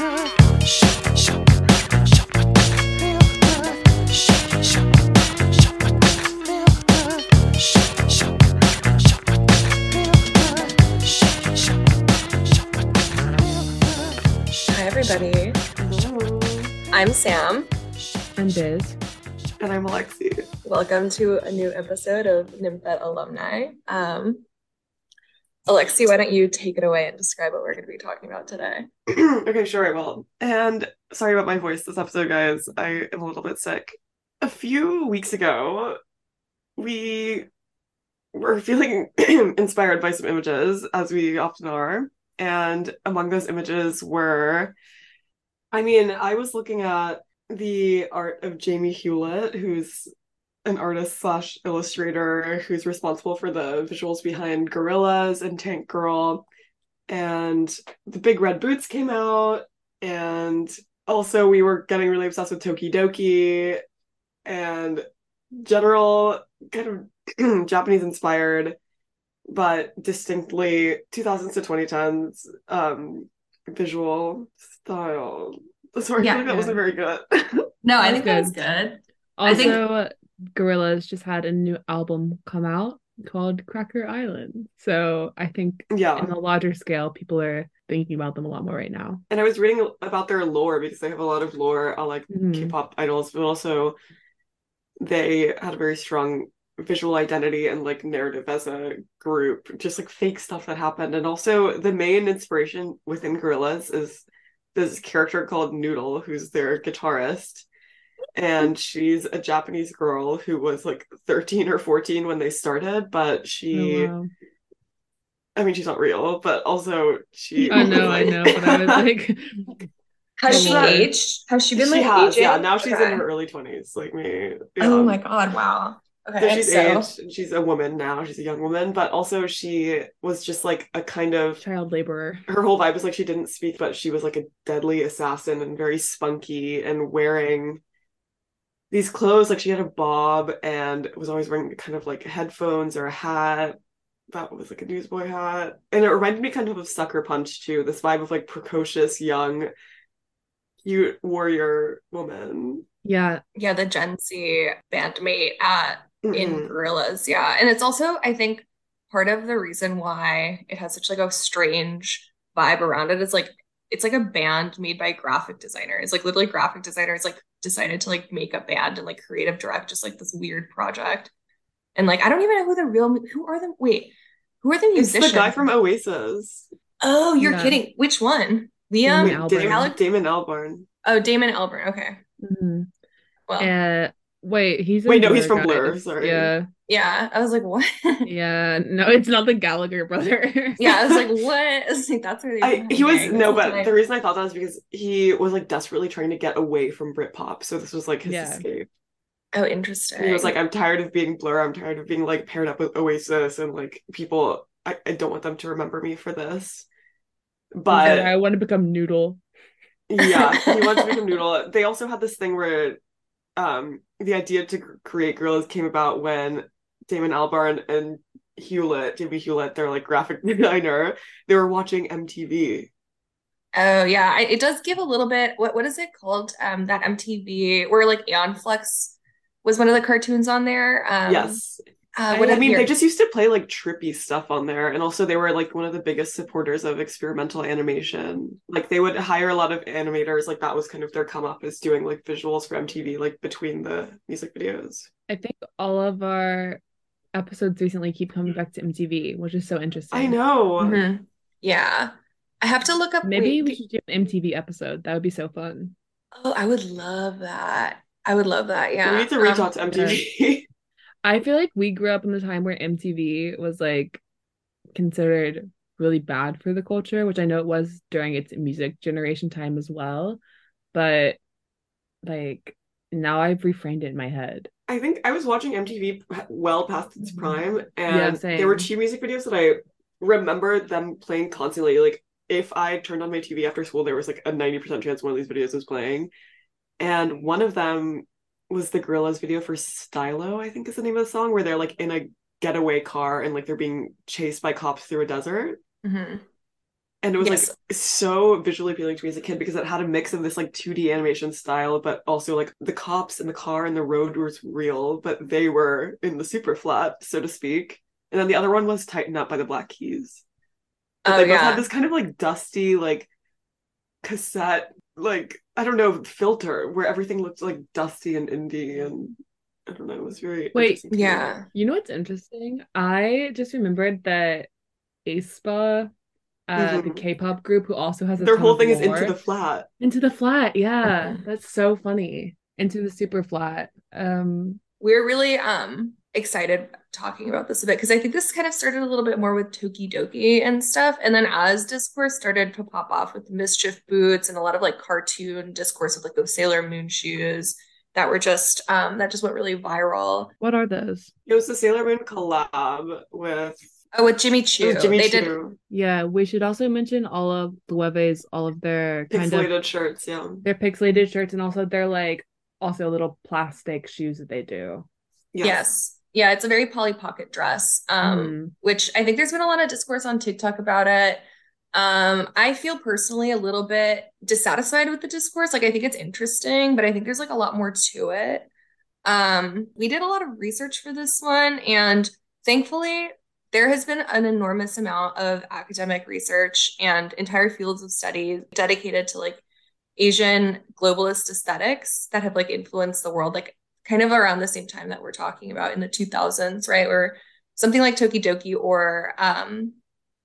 Hi, everybody. I'm Sam. I'm Biz. And I'm Alexi. Welcome to a new episode of Nymphet Alumni. Um, Alexi, why don't you take it away and describe what we're going to be talking about today? okay, sure, I will. And sorry about my voice this episode, guys. I am a little bit sick. A few weeks ago, we were feeling inspired by some images, as we often are. And among those images were, I mean, I was looking at the art of Jamie Hewlett, who's an artist slash illustrator who's responsible for the visuals behind Gorillaz and Tank Girl. And the Big Red Boots came out, and also we were getting really obsessed with Tokidoki and general kind of Japanese inspired but distinctly 2000s to 2010s um visual style. Sorry, Yeah, I think that yeah. wasn't very good. No, I That's think that's good. good. I think- Also, Gorillaz just had a new album come out called Cracker Island. So I think yeah. in a larger scale, people are thinking about them a lot more right now. And I was reading about their lore because they have a lot of lore on like Mhm. K-pop idols, but also they had a very strong visual identity and like narrative as a group, just like fake stuff that happened. And also the main inspiration within Gorillaz is this character called Noodle, who's their guitarist. And she's a Japanese girl who was like 13 or 14 when they started, but she Oh, wow. I mean she's not real, but also she I know, I know, but I was like, Has she Yeah. aged? Has she been she like has, aging? yeah. Now she's Okay. in her early twenties, like me. Oh my god! Wow. Okay, So she's so aged. and She's a woman now. She's a young woman, but also she was just like a kind of. child laborer. Her whole vibe was like she didn't speak, but she was like a deadly assassin and very spunky and wearing these clothes. Like she had a bob and was always wearing kind of like headphones or a hat that was like a newsboy hat, and it reminded me kind of of Sucker Punch too. This vibe of like precocious, young, cute warrior woman. Yeah, yeah, the Gen Z bandmate at in Mhm. Gorillaz, yeah, and it's also I think part of the reason why it has such like a strange vibe around it. it is like it's like a band made by graphic designers, like literally graphic designers like decided to like make a band and like creative direct just like this weird project, and like I don't even know who the real who are the wait who are the It's musicians? the guy from Oasis. Oh, you're Yeah. kidding. Which one? Damon Liam? Albarn. Damon, Alec- Damon Albarn. Oh, Damon Albarn. Okay. Mhm. Well, Uh, wait, he's Wait, in no, he's from guys. Blur, sorry. Yeah, yeah. I was like, what? yeah. No, it's not the Gallagher brother. Yeah, I was like, what? I was like, that's where they I he was Okay, no, but like- the reason I thought that was because he was like desperately trying to get away from Britpop, so this was like his Yeah. escape. Oh, interesting. He was like, I'm tired of being Blur. I'm tired of being like paired up with Oasis, and like people, I, I don't want them to remember me for this. But I want to become Noodle. yeah, he wants to become Noodle. They also had this thing where, um, the idea to create Gorillaz came about when Damon Albarn and Hewlett, Jamie Hewlett, their like graphic designer, they were watching MTV. oh yeah, I, it does give a little bit. What what is it called? Um, that MTV where like Aeon Flux was one of the cartoons on there. Um, yes, Uh, I, what I is mean, they just used to play like trippy stuff on there, and also they were like one of the biggest supporters of experimental animation. Like they would hire a lot of animators, like that was kind of their come up is doing like visuals for MTV, like between the music videos. I think all of our episodes recently keep coming back to MTV, which is so interesting. I know. Mhm. Yeah, I have to look up. Maybe wait, we should do an MTV episode. That would be so fun. Oh, I would love that. I would love that. Yeah. We need to reach Um, out to MTV. I feel like we grew up in the time where MTV was like considered really bad for the culture, which I know it was during its music generation time as well. But like now I've reframed it in my head. I think I was watching MTV well past its mm-hmm. prime, and Yeah, there were two music videos that I remember them playing constantly. Like if I turned on my TV after school, there was like a 90% chance one of these videos was playing. And one of them was the Gorillaz video for Stylo, I think is the name of the song, where they're like in a getaway car and like they're being chased by cops through a desert. mhm. and it was Yes. like so visually appealing to me as a kid because it had a mix of this like 2D animation style, but also like the cops and the car and the road was real, but they were in the super flat, so to speak. And then the other one was Tighten Up by the Black Keys. But Oh, they both yeah. had this kind of like dusty, like cassette, like I don't know, filter where everything looked like dusty and indie and I don't know, it was very Wait, interesting me. Yeah. You know what's interesting? I just remembered that aespa, uh, the Mhm. K-pop group who also has a Their whole of thing is into the flat. Into the flat, yeah. That's so funny. Into the super flat. Um, We're really um excited talking about this a bit because I think this kind of started a little bit more with Toki Tokidoki and stuff. And then as discourse started to pop off with MSCHF boots and a lot of like cartoon discourse with like those Sailor Moon shoes that were just um that just went really viral. what are those? It was the Sailor Moon collab with Oh, with Jimmy it Choo. was Jimmy They did Yeah, we should also mention all of Loewe's, all of their kind of Pixelated shirts, yeah. their pixelated shirts and also their like also little plastic shoes that they do. Yes. yes. Yeah, it's a very Polly Pocket dress. Um Mhm. which I think there's been a lot of discourse on TikTok about it. Um, I feel personally a little bit dissatisfied with the discourse. Like I think it's interesting, but I think there's like a lot more to it. Um, we did a lot of research for this one, and thankfully there has been an enormous amount of academic research and entire fields of study dedicated to like Asian globalist aesthetics that have like influenced the world, like kind of around the same time that we're talking about in the 2000s, right? Or something like Tokidoki or um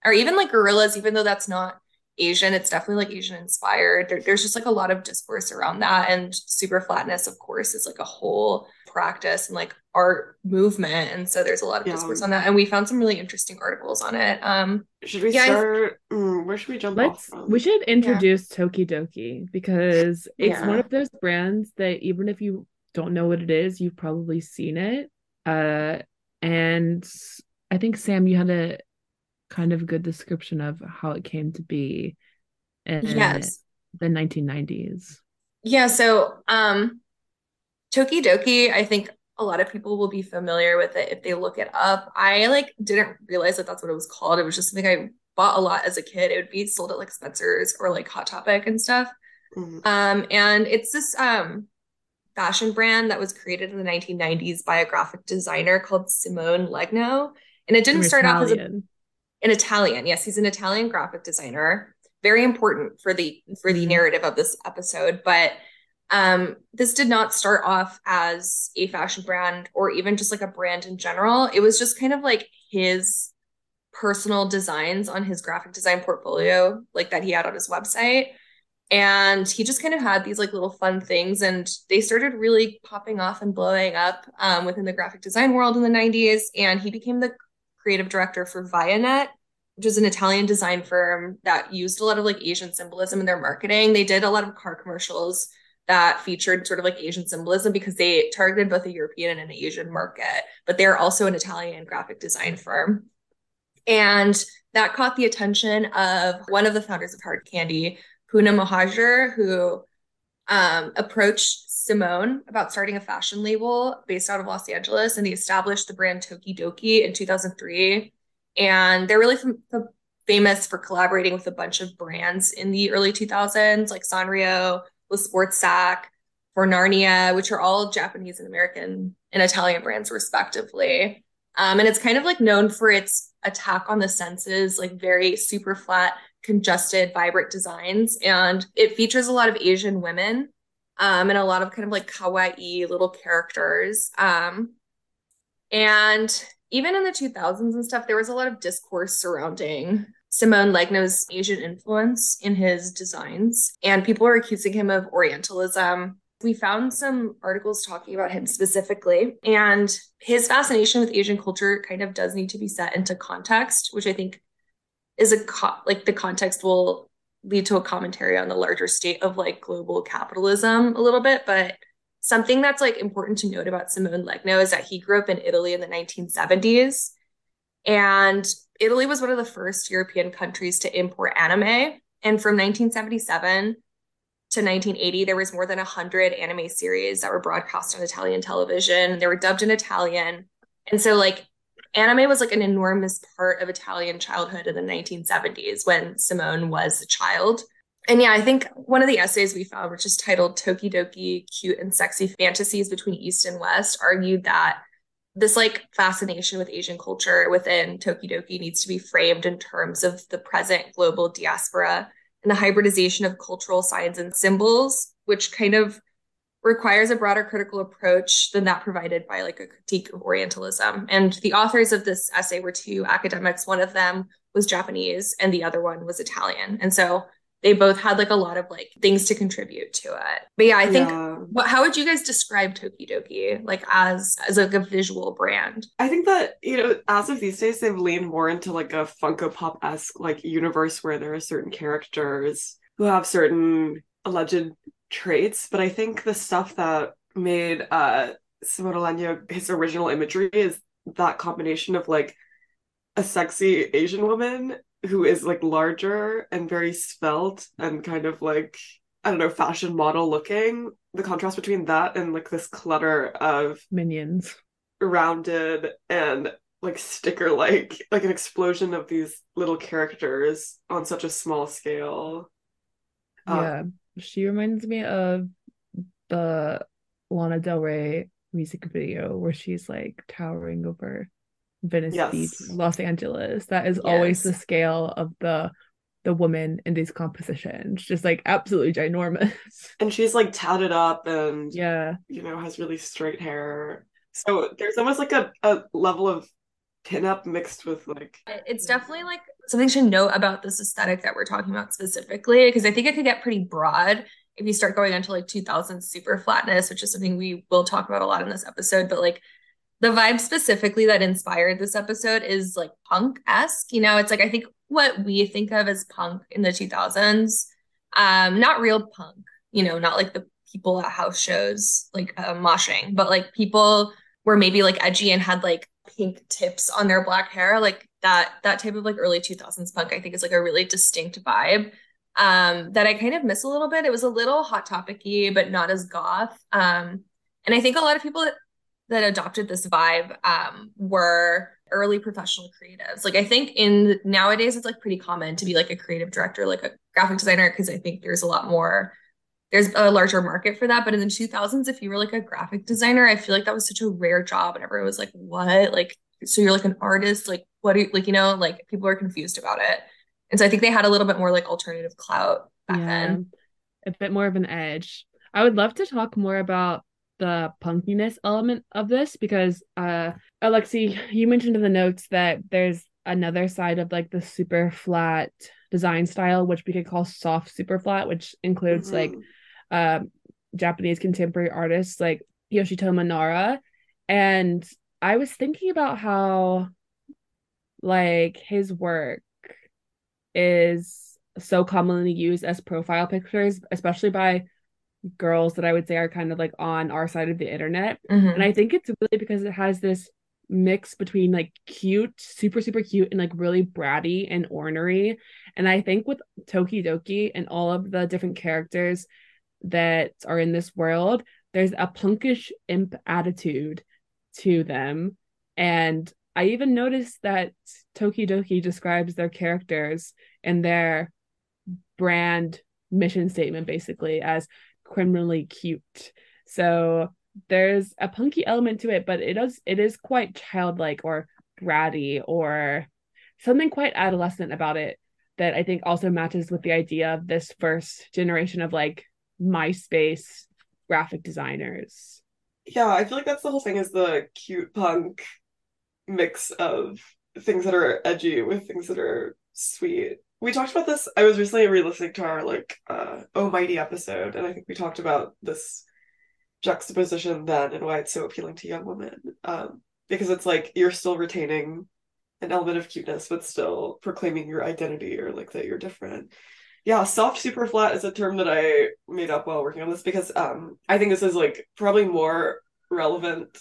or even like Gorillaz, even though that's not Asian, it's definitely like Asian inspired. There, there's just like a lot of discourse around that. And super flatness, of course, is like a whole practice and like art movement. And so there's a lot of Yeah. discourse on that. And we found some really interesting articles on it. Um Should we Yeah, start? mm, where should we jump off Let's from? we should introduce Tokidoki because it's Yeah. one of those brands that even if you don't know what it is, you've probably seen it. Uh and I think Sam, you had a kind of good description of how it came to be in yes. the 1990s. Yeah, so um Tokidoki, I think a lot of people will be familiar with it if they look it up. I like didn't realize that that's what it was called. It was just something I bought a lot as a kid. It would be sold at like Spencer's or like Hot Topic and stuff. Mhm. Um, and it's this um fashion brand that was created in the 1990s by a graphic designer called Simone Legno. And it didn't From start off as a an Italian. Yes, he's an Italian graphic designer. Very important for the for the Mhm. narrative of this episode. But um, this did not start off as a fashion brand or even just like a brand in general. It was just kind of like his personal designs on his graphic design portfolio, like that he had on his website. And he just kind of had these like little fun things, and they started really popping off and blowing up um, within the graphic design world in the 90s. And he became the creative director for Vianet, which is an Italian design firm that used a lot of like Asian symbolism in their marketing. They did a lot of car commercials that featured sort of like Asian symbolism because they targeted both a European and an Asian market, but they're also an Italian graphic design firm. And that caught the attention of one of the founders of Hard Candy, Pooneh Mohajer, who um, approached Simone about starting a fashion label based out of Los Angeles, and he established the brand Tokidoki in 2003. And they're really fam- famous for collaborating with a bunch of brands in the early 2000s, like Sanrio, LeSportsac, for Narnia, which are all Japanese and American and Italian brands, respectively. Um, and it's kind of like known for its attack on the senses, like very super flat, congested, vibrant designs. And it features a lot of Asian women um, and a lot of kind of like kawaii little characters. Um, and even in the 2000s and stuff, there was a lot of discourse surrounding Simone Legno's Asian influence in his designs, and people were accusing him of Orientalism. We found some articles talking about him specifically, and his fascination with Asian culture kind of does need to be set into context, which I think is a co- like the context will lead to a commentary on the larger state of like global capitalism a little bit, but something that's like important to note about Simone Legno is that he grew up in Italy in the 1970s. And Italy was one of the first European countries to import anime. And from 1977 to 1980, there was more than 100 anime series that were broadcast on Italian television. They were dubbed in Italian. And so, like, anime was like an enormous part of Italian childhood in the 1970s when Simone was a child. And yeah, I think one of the essays we found, which is titled Tokidoki Cute and Sexy Fantasies Between East and West, argued that this like fascination with Asian culture within Tokidoki needs to be framed in terms of the present global diaspora and the hybridization of cultural signs and symbols, which kind of requires a broader critical approach than that provided by like a critique of Orientalism. And the authors of this essay were two academics. One of them was Japanese and the other one was Italian. And so they both had like a lot of like things to contribute to it. But yeah, I think yeah. what how would you guys describe Tokidoki like as as like a visual brand? I think that, you know, as of these days they've leaned more into like a Funko Pop-esque like universe where there are certain characters who have certain alleged traits, but I think the stuff that made uh Simone Legno his original imagery is that combination of like a sexy Asian woman who is like larger and very svelte and kind of like I don't know fashion model looking. The contrast between that and like this clutter of minions, rounded and like sticker like like an explosion of these little characters on such a small scale. Yeah, um, she reminds me of the Lana Del Rey music video where she's like towering over Venice yes. Beach, Los Angeles. That is yes. always the scale of the the woman in these compositions. Just like absolutely ginormous. And she's like tatted up and yeah, you know, has really straight hair. So there's almost like a, a level of pinup mixed with like it's definitely like something to note about this aesthetic that we're talking about specifically because i think it could get pretty broad if you start going into like 2000 super flatness which is something we will talk about a lot in this episode but like the vibe specifically that inspired this episode is like punk-esque you know? It's like i think what we think of as punk in the 2000s um not real punk you know not like the people at house shows like uh, moshing but like people were maybe like edgy and had like pink tips on their black hair like that that type of like early 2000s punk i think is like a really distinct vibe um that i kind of miss a little bit it was a little hot topicy but not as goth um and i think a lot of people that, adopted this vibe um were early professional creatives like i think in nowadays it's like pretty common to be like a creative director like a graphic designer because i think there's a lot more there's a larger market for that. But in the 2000s, if you were like a graphic designer, I feel like that was such a rare job. And everyone was like, what? Like, so you're like an artist? Like, what do you, like, you know, like people are confused about it. And so I think they had a little bit more like alternative clout back yeah, then. A bit more of an edge. I would love to talk more about the punkiness element of this because uh Alexi, you mentioned in the notes that there's another side of like the super flat design style, which we could call soft super flat, which includes mm-hmm. like um, Japanese contemporary artists like Yoshitomo Nara. And I was thinking about how like his work is so commonly used as profile pictures, especially by girls that I would say are kind of like on our side of the internet. Mm-hmm. And I think it's really because it has this mix between like cute, super, super cute, and like really bratty and ornery. And I think with Tokidoki and all of the different characters that are in this world, there's a punkish imp attitude to them. And I even noticed that Tokidoki describes their characters and their brand mission statement basically as criminally cute. So there's a punky element to it, but it does it is quite childlike or bratty or something quite adolescent about it that I think also matches with the idea of this first generation of like MySpace graphic designers. Yeah, I feel like that's the whole thing is the cute punk mix of things that are edgy with things that are sweet. We talked about this. I was recently re-listening to our like uh Oh Mighty episode, and I think we talked about this juxtaposition then and why it's so appealing to young women. Um, because it's like you're still retaining an element of cuteness, but still proclaiming your identity or like that you're different yeah, soft super flat is a term that I made up while working on this because um I think this is like probably more relevant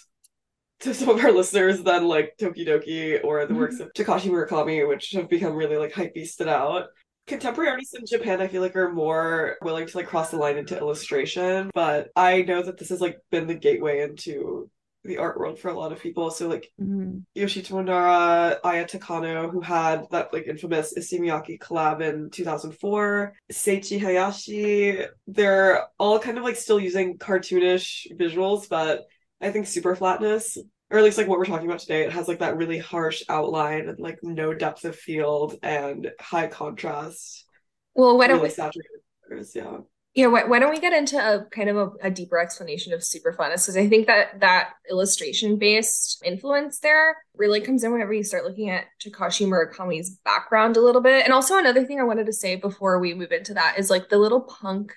to some of our listeners than like Tokidoki or the mm-hmm. works of Takashi Murakami, which have become really like hype beasted out. Contemporary artists in Japan, I feel like, are more willing to like cross the line into illustration, but I know that this has like been the gateway into the art world for a lot of people. So like Mhm. Yoshito Nara, Aya Takano, who had that like infamous Issey Miyake collab in 2004, Seiichi Hayashi, they're all kind of like still using cartoonish visuals, but I think super flatness, or at least like what we're talking about today, it has like that really harsh outline and like no depth of field and high contrast, Well, why don't really we saturated colors. Yeah. Yeah, why, why don't we get into a kind of a, a deeper explanation of super flatness? Because I think that that illustration based influence there really comes in whenever you start looking at Takashi Murakami's background a little bit. And also another thing I wanted to say before we move into that is like the little punk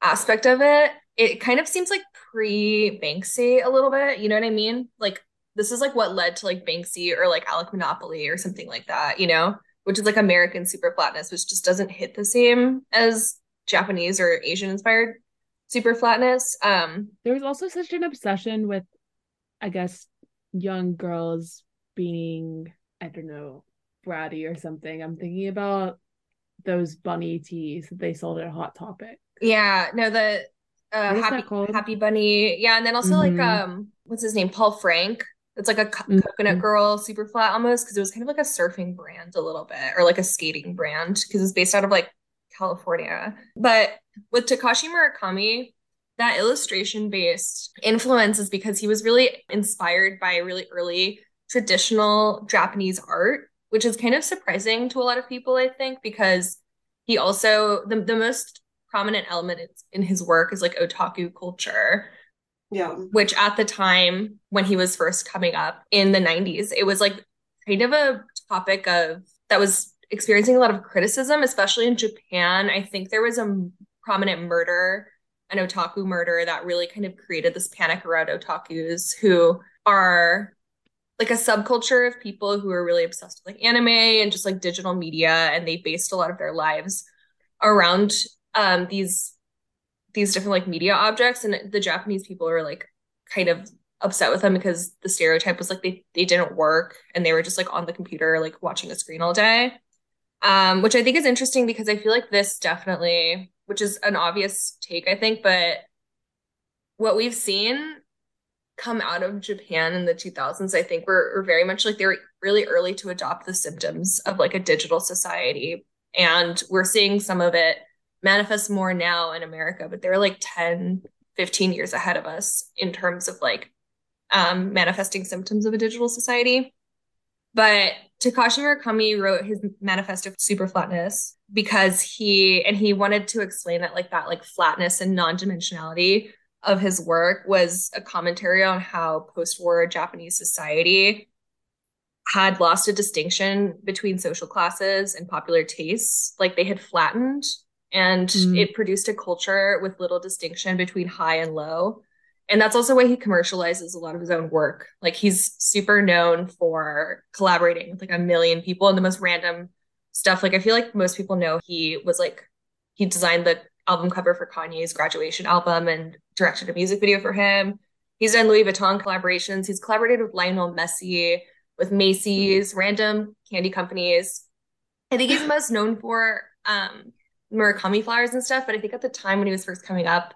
aspect of it. It kind of seems like pre Banksy a little bit. You know what I mean? Like this is like what led to like Banksy or like Alec Monopoly or something like that. You know, which is like American super flatness, which just doesn't hit the same as Japanese or Asian inspired super flatness. Um, There was also such an obsession with, I guess, young girls being, I don't know, bratty or something. I'm thinking about those bunny tees that they sold at Hot Topic. yeah, no, the uh, What is that happy happy bunny, yeah, and then also like Mhm. um, what's his name, Paul Frank. It's like a co- Mhm. coconut girl, super flat almost, because it was kind of like a surfing brand a little bit, or like a skating brand, because it's based out of like California. But with Takashi Murakami, that illustration based influence is because he was really inspired by really early traditional Japanese art, which is kind of surprising to a lot of people, I think, because he also the, the most prominent element in his work is like otaku culture Yeah. which at the time when he was first coming up in the 90s, it was like kind of a topic of that was experiencing a lot of criticism, especially in Japan. I think there was a prominent murder, an otaku murder that really kind of created this panic around otakus who are like a subculture of people who are really obsessed with like anime and just like digital media and they based a lot of their lives around um these these different like media objects and the Japanese people were like kind of upset with them because the stereotype was like they they didn't work and they were just like on the computer like watching a screen all day. Um, which I think is interesting because I feel like this definitely, which is an obvious take, I think, but what we've seen come out of Japan in the 2000s, I think were, were very much like they were really early to adopt the symptoms of like a digital society. And we're seeing some of it manifest more now in America, but they're like 10, 15 years ahead of us in terms of like um, manifesting symptoms of a digital society. But Takashi Murakami wrote his manifesto super flatness because he and he wanted to explain that like that like flatness and non-dimensionality of his work was a commentary on how post-war Japanese society had lost a distinction between social classes and popular tastes. Like they had flattened and Mm. it produced a culture with little distinction between high and low. And that's also why he commercializes a lot of his own work. Like he's super known for collaborating with like a million people and the most random stuff. Like I feel like most people know he was like he designed the album cover for Kanye's graduation album and directed a music video for him. He's done Louis Vuitton collaborations. He's collaborated with Lionel Messi, with Macy's, random candy companies. I think he's most known for um, Murakami flowers and stuff, but I think at the time when he was first coming up,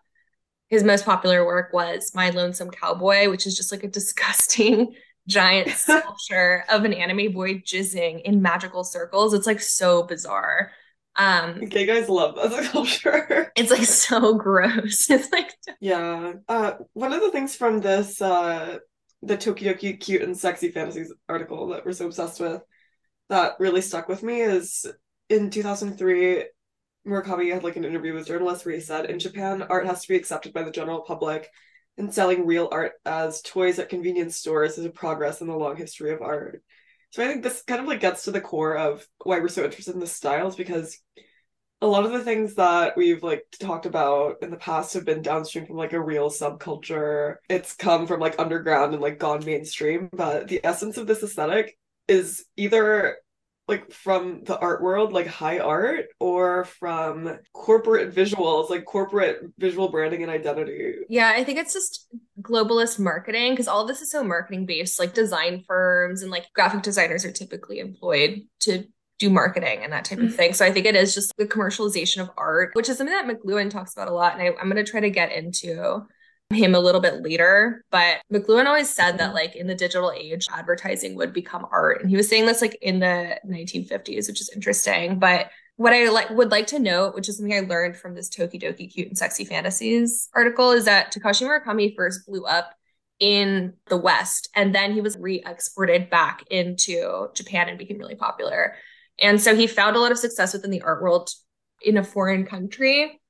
his most popular work was My Lonesome Cowboy, which is just like a disgusting giant sculpture of an anime boy jizzing in magical circles. It's like so bizarre. Um, Gay guys love that culture. it's like so gross. It's like Yeah. Uh, one of the things from this, uh, the Tokidoki Cute and Sexy Fantasies article that we're so obsessed with that really stuck with me is in 2003, Murakami had like an interview with journalists where he said, in Japan, art has to be accepted by the general public, and selling real art as toys at convenience stores is a progress in the long history of art. So I think this kind of like gets to the core of why we're so interested in the styles because a lot of the things that we've like talked about in the past have been downstream from like a real subculture. It's come from like underground and like gone mainstream, but the essence of this aesthetic is either like from the art world, like high art, or from corporate visuals, like corporate visual branding and identity. Yeah, I think it's just globalist marketing because all of this is so marketing based. Like design firms and like graphic designers are typically employed to do marketing and that type of mm-hmm. thing. So I think it is just the commercialization of art, which is something that McLuhan talks about a lot. And I, I'm going to try to get into him a little bit later. But McLuhan always said that mm-hmm. like in the digital age, advertising would become art. And he was saying this like in the 1950s, which is interesting. But what I like would like to note, which is something I learned from this Tokidoki Cute and Sexy Fantasies article, is that Takashi Murakami first blew up in the West and then he was re-exported back into Japan and became really popular. And so he found a lot of success within the art world in a foreign country.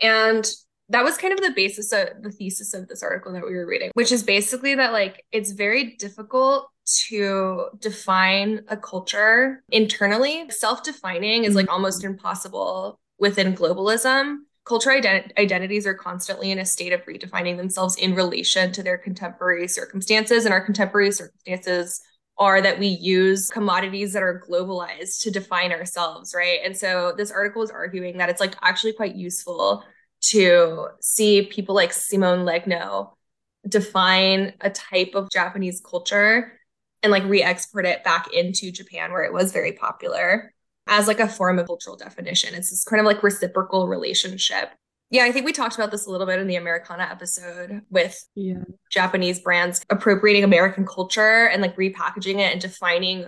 And that was kind of the basis of the thesis of this article that we were reading, which is basically that like it's very difficult to define a culture internally. Self defining is like almost mm-hmm. impossible within globalism. Cultural ident- identities are constantly in a state of redefining themselves in relation to their contemporary circumstances, and our contemporary circumstances are that we use commodities that are globalized to define ourselves, right? And so this article is arguing that it's like actually quite useful to see people like Simone Legno define a type of Japanese culture and like re-export it back into Japan where it was very popular as like a form of cultural definition. It's this kind of like reciprocal relationship. Yeah, I think we talked about this a little bit in the Americana episode with yeah. Japanese brands appropriating American culture and like repackaging it and defining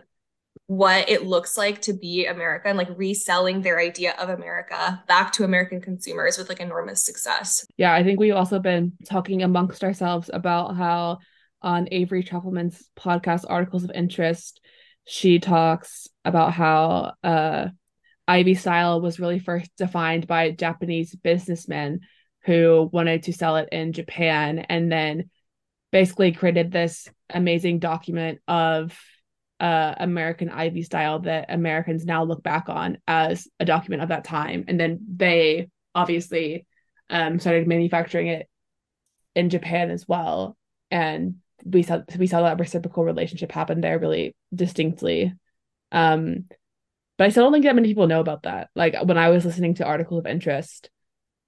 what it looks like to be America and like reselling their idea of America back to American consumers with like enormous success. Yeah, I think we've also been talking amongst ourselves about how on Avery Trufelman's podcast, Articles of Interest, she talks about how uh, Ivy style was really first defined by Japanese businessmen who wanted to sell it in Japan and then basically created this amazing document of uh, American Ivy style that Americans now look back on as a document of that time. And then they obviously um, started manufacturing it in Japan as well. And we saw we saw that reciprocal relationship happen there really distinctly. Um, but I still don't think that many people know about that. Like when I was listening to article of interest,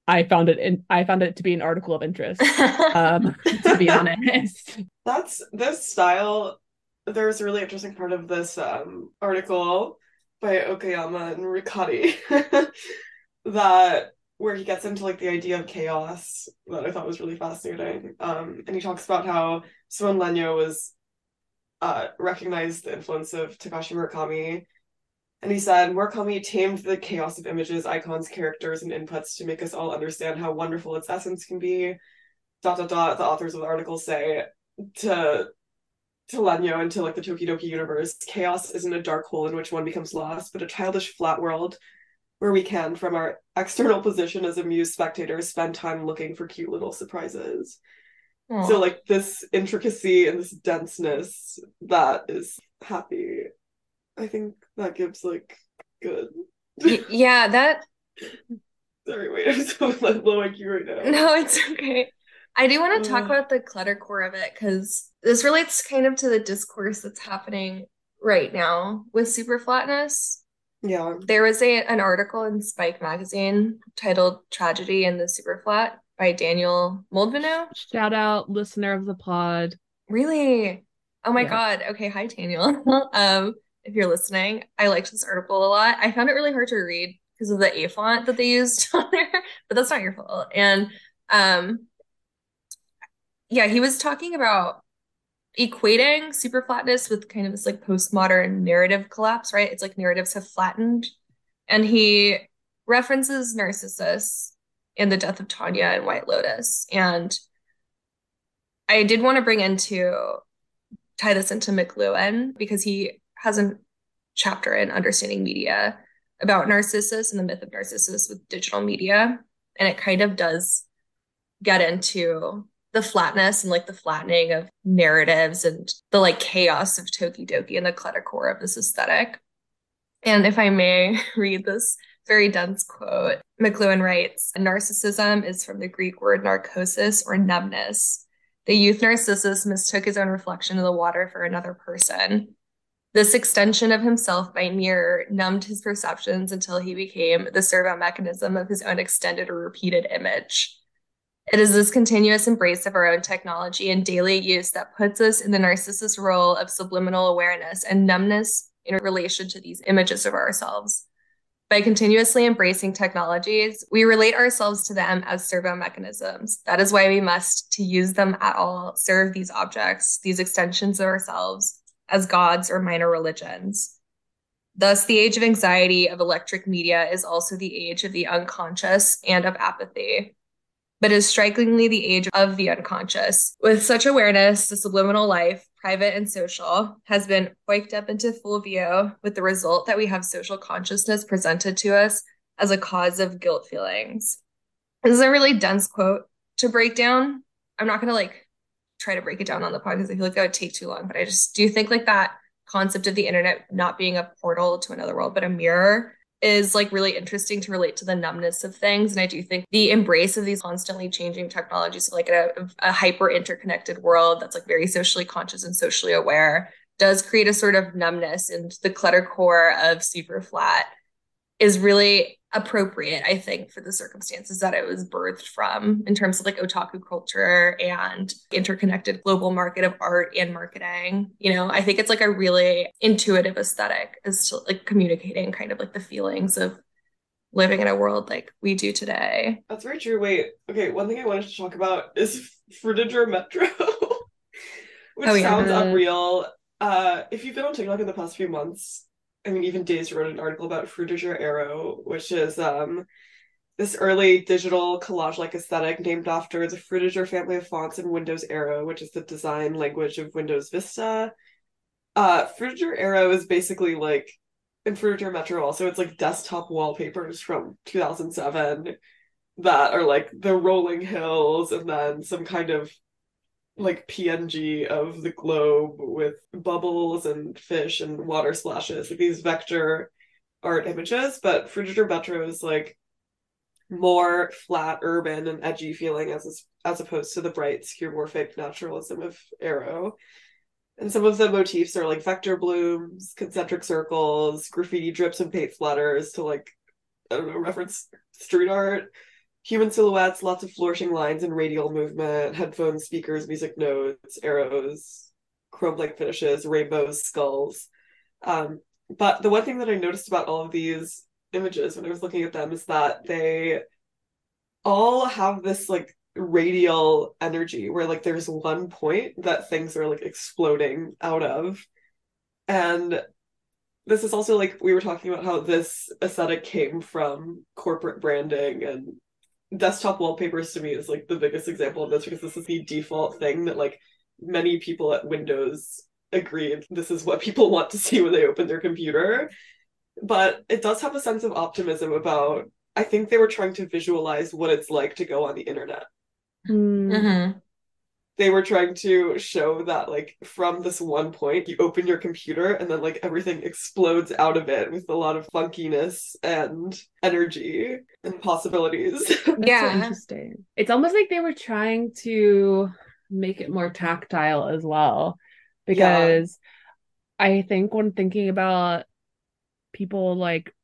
I found it in I found it to be an article of interest. um, to be honest, that's this style there's a really interesting part of this um, article by Okayama and Riccati that where he gets into like the idea of chaos that I thought was really fascinating. Um, and he talks about how Simone Legno was uh, recognized the influence of Takashi Murakami. And he said, Murakami tamed the chaos of images, icons, characters, and inputs to make us all understand how wonderful its essence can be. Dot dot dot. The authors of the article say to to Legno and to like the Tokidoki universe, chaos isn't a dark hole in which one becomes lost, but a childish flat world where we can, from our external position as amused spectators, spend time looking for cute little surprises. Aww. So like this intricacy and this denseness that is happy. I think that gives like good. yeah, that. Sorry, wait, I'm so like, low IQ right now. No, it's okay. I do want to talk about the clutter core of it because this relates kind of to the discourse that's happening right now with super flatness. Yeah. There was a an article in Spike magazine titled Tragedy in the Super Flat by Daniel Moldoveanu. Shout out listener of the pod. Really? Oh my yeah. god. Okay, hi Daniel. um if you're listening, I liked this article a lot. I found it really hard to read because of the A font that they used on there, but that's not your fault. And um yeah, he was talking about equating super flatness with kind of this like postmodern narrative collapse, right? It's like narratives have flattened. And he references Narcissus in The Death of Tanya and White Lotus. And I did want to bring into tie this into McLuhan because he has a chapter in Understanding Media about Narcissus and the myth of Narcissus with digital media. And it kind of does get into the flatness and like the flattening of narratives and the like chaos of Tokidoki and the cluttercore of this aesthetic. And if I may read this very dense quote, McLuhan writes Narcissism is from the Greek word narcosis or numbness. The youth Narcissus mistook his own reflection in the water for another person. This extension of himself by mirror numbed his perceptions until he became the servo mechanism of his own extended or repeated image. It is this continuous embrace of our own technology and daily use that puts us in the narcissist role of subliminal awareness and numbness in relation to these images of ourselves. By continuously embracing technologies, we relate ourselves to them as servo mechanisms. That is why we must, to use them at all, serve these objects, these extensions of ourselves, as gods or minor religions. Thus, the age of anxiety of electric media is also the age of the unconscious and of apathy, but is strikingly the age of the unconscious. With such awareness, the subliminal life, private and social, has been waked up into full view, with the result that we have social consciousness presented to us as a cause of guilt feelings. This is a really dense quote to break down. I'm not going to like try to break it down on the podcast. I feel like that would take too long, but I just do think like that concept of the internet not being a portal to another world, but a mirror is like really interesting to relate to the numbness of things. And I do think the embrace of these constantly changing technologies, so like a, a hyper interconnected world that's like very socially conscious and socially aware, does create a sort of numbness. And the clutter core of super flat is really appropriate, I think, for the circumstances that it was birthed from in terms of like otaku culture and interconnected global market of art and marketing. You know, I think it's like a really intuitive aesthetic as to like communicating kind of like the feelings of living in a world like we do today. That's very true. Wait, okay, one thing I wanted to talk about is Frutiger Metro, which oh, yeah. sounds unreal. Uh, if you've been on TikTok in the past few months, I mean, even Dazed wrote an article about Frutiger Aero, which is um, this early digital collage-like aesthetic named after the Frutiger family of fonts in Windows Aero, which is the design language of Windows Vista. Uh, Frutiger Aero is basically like, in Frutiger Metro also, it's like desktop wallpapers from 2007 that are like the rolling hills and then some kind of like PNG of the globe with bubbles and fish and water splashes, like these vector art images. But Frutiger Metro is like more flat, urban, and edgy feeling as as opposed to the bright, skeuomorphic naturalism of Aero. And some of the motifs are like vector blooms, concentric circles, graffiti drips and paint splatters to like I don't know reference street art human silhouettes, lots of flourishing lines and radial movement, headphones, speakers, music notes, arrows, chrome like finishes, rainbows, skulls. Um, but the one thing that I noticed about all of these images when I was looking at them is that they all have this like radial energy where like there's one point that things are like exploding out of. And this is also like we were talking about how this aesthetic came from corporate branding and desktop wallpapers to me is like the biggest example of this because this is the default thing that like many people at Windows agreed this is what people want to see when they open their computer. But it does have a sense of optimism about I think they were trying to visualize what it's like to go on the internet. Mm-hmm they were trying to show that like from this one point you open your computer and then like everything explodes out of it with a lot of funkiness and energy and possibilities. Yeah so interesting. It's almost like they were trying to make it more tactile as well because yeah. i think when thinking about people like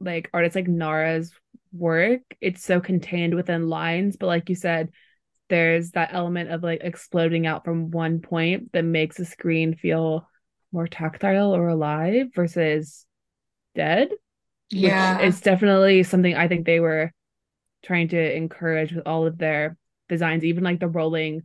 like artists like nara's work it's so contained within lines but like you said there's that element of like exploding out from one point that makes the screen feel more tactile or alive versus dead. Yeah. It's definitely something I think they were trying to encourage with all of their designs, even like the rolling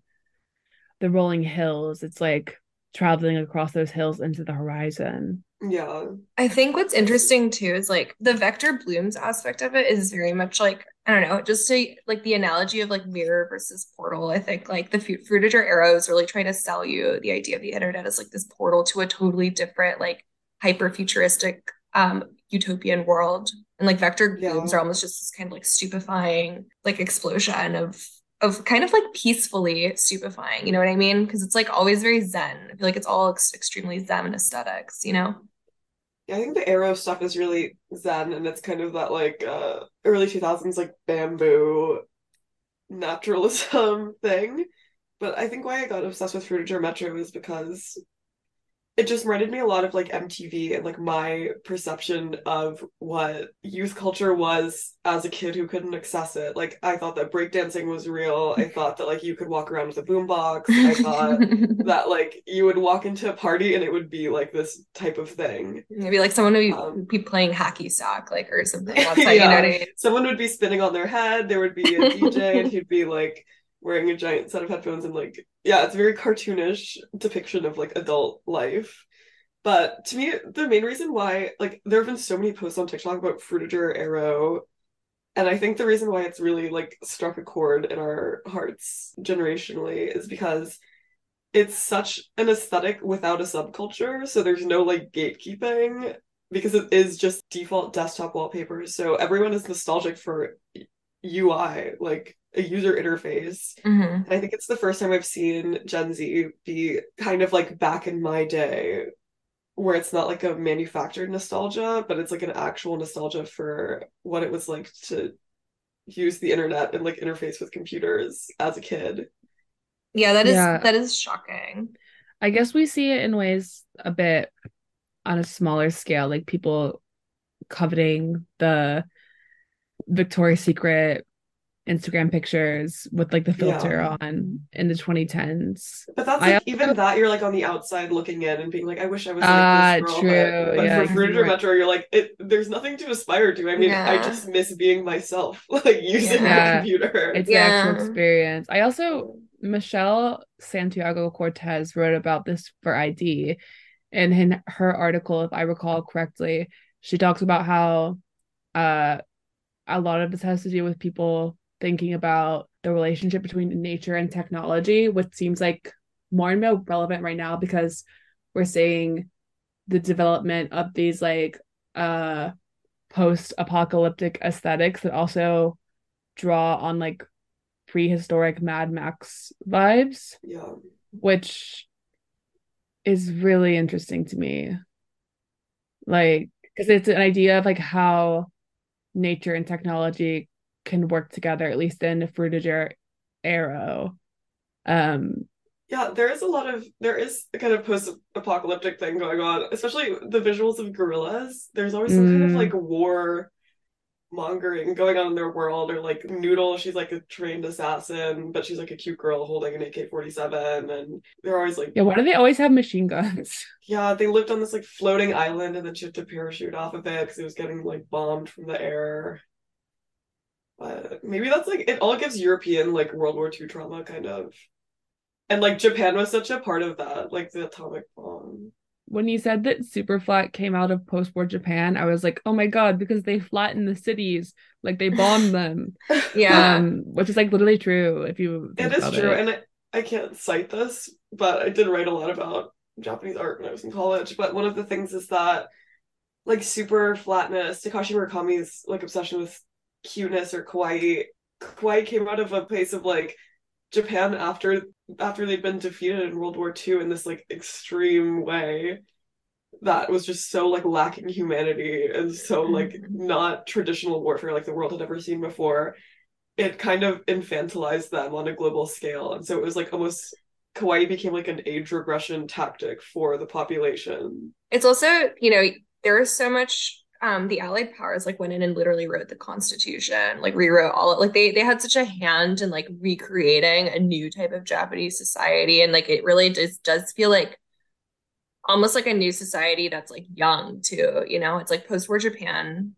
the rolling hills. It's like traveling across those hills into the horizon. Yeah. I think what's interesting too is like the vector blooms aspect of it is very much like I don't know, just to like the analogy of like mirror versus portal. I think like the Frutiger Aero is really trying to sell you the idea of the internet as like this portal to a totally different, like hyper futuristic um utopian world. And like vector blooms yeah. are almost just this kind of like stupefying like explosion of of kind of like peacefully stupefying, you know what I mean? Because it's like always very zen. I feel like it's all ex- extremely zen aesthetics, you know? Yeah, I think the Aero stuff is really zen and it's kind of that like uh early 2000s like bamboo naturalism thing. But I think why I got obsessed with Frutiger Metro is because it just reminded me a lot of like MTV and like my perception of what youth culture was as a kid who couldn't access it. Like I thought that breakdancing was real. I thought that like you could walk around with a boombox. I thought that like you would walk into a party and it would be like this type of thing. Maybe like someone would be, um, be playing hacky sack like or something outside, yeah. you know I mean? Someone would be spinning on their head. There would be a DJ and he'd be like wearing a giant set of headphones and like yeah it's a very cartoonish depiction of like adult life. But to me the main reason why like there have been so many posts on tiktok about Frutiger Aero and i think the reason why it's really like struck a chord in our hearts generationally is because it's such an aesthetic without a subculture so there's no like gatekeeping because it is just default desktop wallpaper. So everyone is nostalgic for ui like a user interface. Mm-hmm. And I think it's the first time I've seen Gen Z be kind of like back in my day, where it's not like a manufactured nostalgia, but it's like an actual nostalgia for what it was like to use the internet and like interface with computers as a kid. Yeah, that is yeah. that is shocking. I guess we see it in ways a bit on a smaller scale, like people coveting the Victoria's Secret Instagram pictures with like the filter yeah. on in the 2010s. But that's like also... even that you're like on the outside looking in and being like, I wish I was like uh, this girl. True. But, but yeah, for Frutiger Metro, you're like, it there's nothing to aspire to. I mean, yeah. I just miss being myself, like using yeah. my computer. It's yeah. the actual experience. I also Michelle Santiago Cortez wrote about this for ID. And in her article, if I recall correctly, she talks about how uh a lot of this has to do with people thinking about the relationship between nature and technology, which seems like more and more relevant right now because we're seeing the development of these like uh post-apocalyptic aesthetics that also draw on like prehistoric Mad Max vibes. Yeah. Which is really interesting to me. Like, because it's an idea of like how nature and technology can work together, at least in Frutiger Aero. Um, yeah, there is a lot of there is a kind of post-apocalyptic thing going on, especially the visuals of Gorillaz. There's always some mm. kind of mm. like war mongering going on in their world, or like Noodle, she's like a trained assassin, but she's like a cute girl holding an AK-47, and they're always like Yeah, why do they always have machine guns? Yeah, they lived on this like floating island and then she had to parachute off of it because it was getting like bombed from the air. But maybe that's like it all gives European like World War II trauma kind of. And like Japan was such a part of that, like the atomic bomb. When you said that Superflat came out of post-war Japan, I was like, oh my god, because they flattened the cities, like they bombed them. yeah, um, which is like literally true if you. It is true, it. and I, I can't cite this, but I did write a lot about Japanese art when I was in college. But one of the things is that like super flatness, Takashi Murakami's like obsession with cuteness or kawaii. Kawaii came out of a place of like Japan after after they'd been defeated in World War II in this like extreme way that was just so like lacking humanity and so like mm-hmm. not traditional warfare like the world had ever seen before. It kind of infantilized them on a global scale. And so it was like almost kawaii became like an age regression tactic for the population. It's also, you know, there is so much um, the Allied powers like went in and literally wrote the Constitution, like rewrote all like they they had such a hand in like recreating a new type of Japanese society, and like it really just does feel like almost like a new society that's like young too. You know, it's like post-war Japan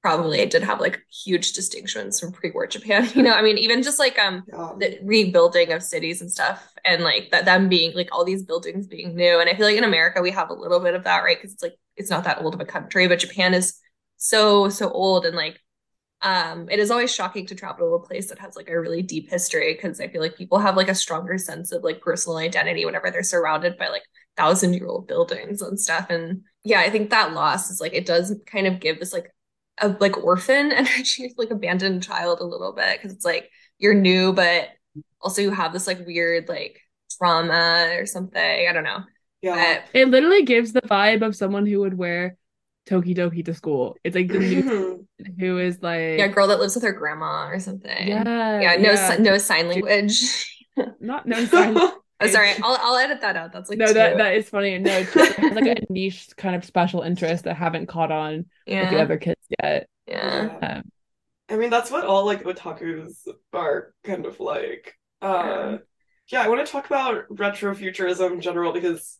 probably did have like huge distinctions from pre-war Japan. You know, I mean, even just like um yeah. the rebuilding of cities and stuff, and like that them being like all these buildings being new. And I feel like in America we have a little bit of that, right? Because it's like it's not that old of a country, but Japan is so so old and like um it is always shocking to travel to a place that has like a really deep history because I feel like people have like a stronger sense of like personal identity whenever they're surrounded by like thousand year old buildings and stuff. And yeah, I think that loss is like it does kind of give this like a like orphan energy, like abandoned child a little bit because it's like you're new, but also you have this like weird like trauma or something. I don't know. Yeah. But... It literally gives the vibe of someone who would wear Tokidoki to school. It's like the new who is like yeah, girl that lives with her grandma or something. Yeah, yeah, no, yeah. no sign language. Not no sign. Oh, sorry, I'll I'll edit that out. That's like no, two. that that is funny. No, it's just, it has like a niche kind of special interest that haven't caught on with the other kids yet. yeah, Yeah. Um, I mean, that's what all like otakus are kind of like. Uh, yeah, I want to talk about retrofuturism in general because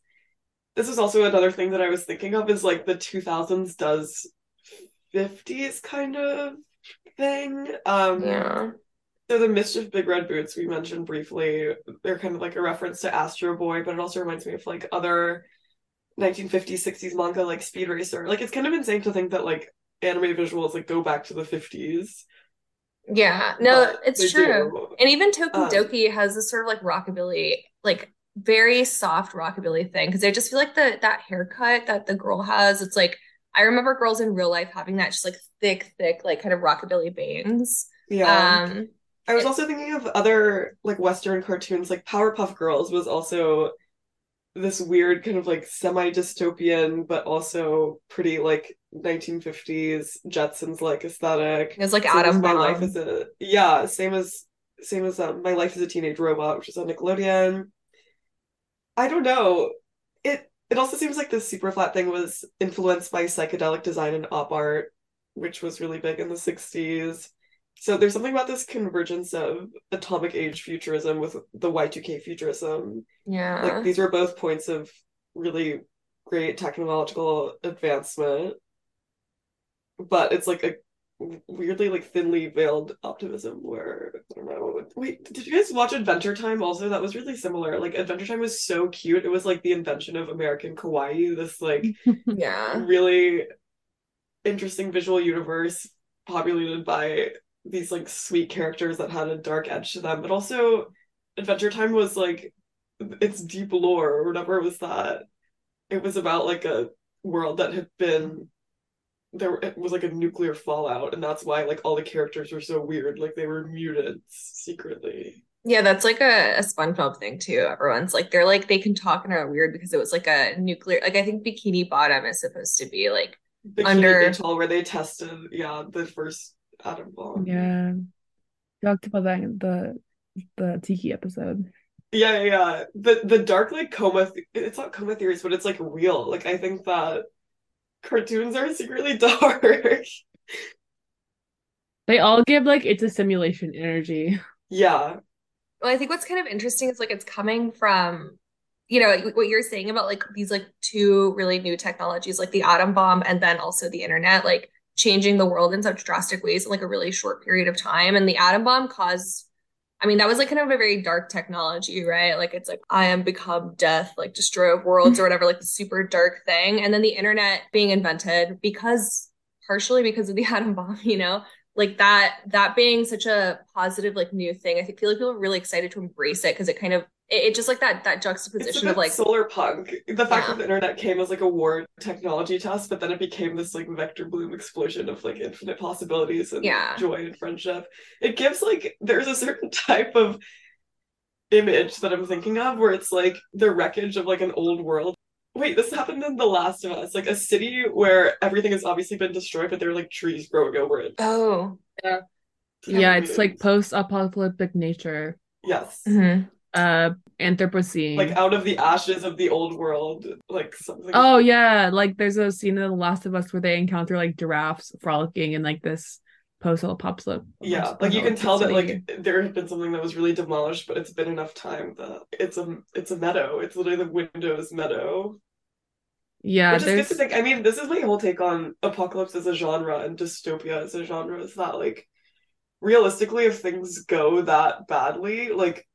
this is also another thing that I was thinking of is like the 2000s does 50s kind of thing. Um, yeah. so the MSCHF Big Red Boots we mentioned briefly, they're kind of like a reference to Astro Boy, but it also reminds me of like other 1950s, 60s manga like Speed Racer. Like it's kind of insane to think that like anime visuals like go back to the 50s. Yeah, no, but it's true. do. And even Um, Tokidoki has this sort of like rockabilly, like very soft rockabilly thing because I just feel like the that haircut that the girl has, it's like I remember girls in real life having that just like thick, thick, like kind of rockabilly bangs. Yeah. Um, I was also thinking of other like Western cartoons, like Powerpuff Girls was also this weird kind of like semi-dystopian, but also pretty like 1950s Jetsons like aesthetic. It's like Same as Atom My Life as a yeah, same as same as um, My Life as a Teenage Robot, which is on Nickelodeon. I don't know. It it also seems like this super flat thing was influenced by psychedelic design and op art, which was really big in the 60s. So there's something about this convergence of atomic age futurism with the Y2K futurism. Yeah. Like these were both points of really great technological advancement. But it's like a weirdly like thinly veiled optimism where I don't know. Wait, did you guys watch Adventure Time also? That was really similar. Like Adventure Time was so cute. It was like the invention of American kawaii, this like Yeah. really interesting visual universe populated by these like sweet characters that had a dark edge to them. But also Adventure Time was like it's deep lore or whatever it was that. It was about like a world that had been there was like a nuclear fallout and that's why like all the characters were so weird like they were muted secretly Yeah, that's like a, a SpongeBob thing too. Everyone's like they're like they can talk and are weird because it was like a nuclear like I think Bikini Bottom is supposed to be like Bikini Under- Atoll where they tested yeah the first atom bomb yeah, talked about that in the the Tiki episode. yeah yeah, yeah. the the dark like coma th- it's not coma theories but it's like real like I think that cartoons are secretly dark They all give like it's a simulation energy. yeah Well, I think what's kind of interesting is like it's coming from, you know, like, what you're saying about like these like two really new technologies, like the atom bomb and then also the internet, like changing the world in such drastic ways in like a really short period of time. And the atom bomb caused, I mean, that was like kind of a very dark technology, right? Like it's like I am become death, like destroyer of worlds or whatever, like the super dark thing. And then the internet being invented because partially because of the atom bomb, you know? like that that being such a positive like new thing i feel like people are really excited to embrace it because it kind of it, it just like that that It's a juxtaposition bit of like solar punk. The fact Yeah. that the internet came as like a war technology test, but then it became this like vector bloom explosion of like infinite possibilities and Yeah. joy and friendship. It gives like there's a certain type of image that I'm thinking of where it's like the wreckage of like an old world. Wait, this happened in The Last of Us, like a city where everything has obviously been destroyed, but there are like trees growing over it. oh Yeah, Yeah, it's like post-apocalyptic nature. yes, mhm. Uh, Anthropocene. like out of the ashes of the old world, like something. Oh yeah, like there's a scene in The Last of Us where they encounter like giraffes frolicking in like this post-apocalyptic. Yeah, like you can tell that like there had been something that was really demolished, but it's been enough time that it's a it's a meadow. It's literally the Windows meadow. yeah, Which is good to think. I mean, this is my whole take on apocalypse as a genre and dystopia as a genre is that like realistically if things go that badly, like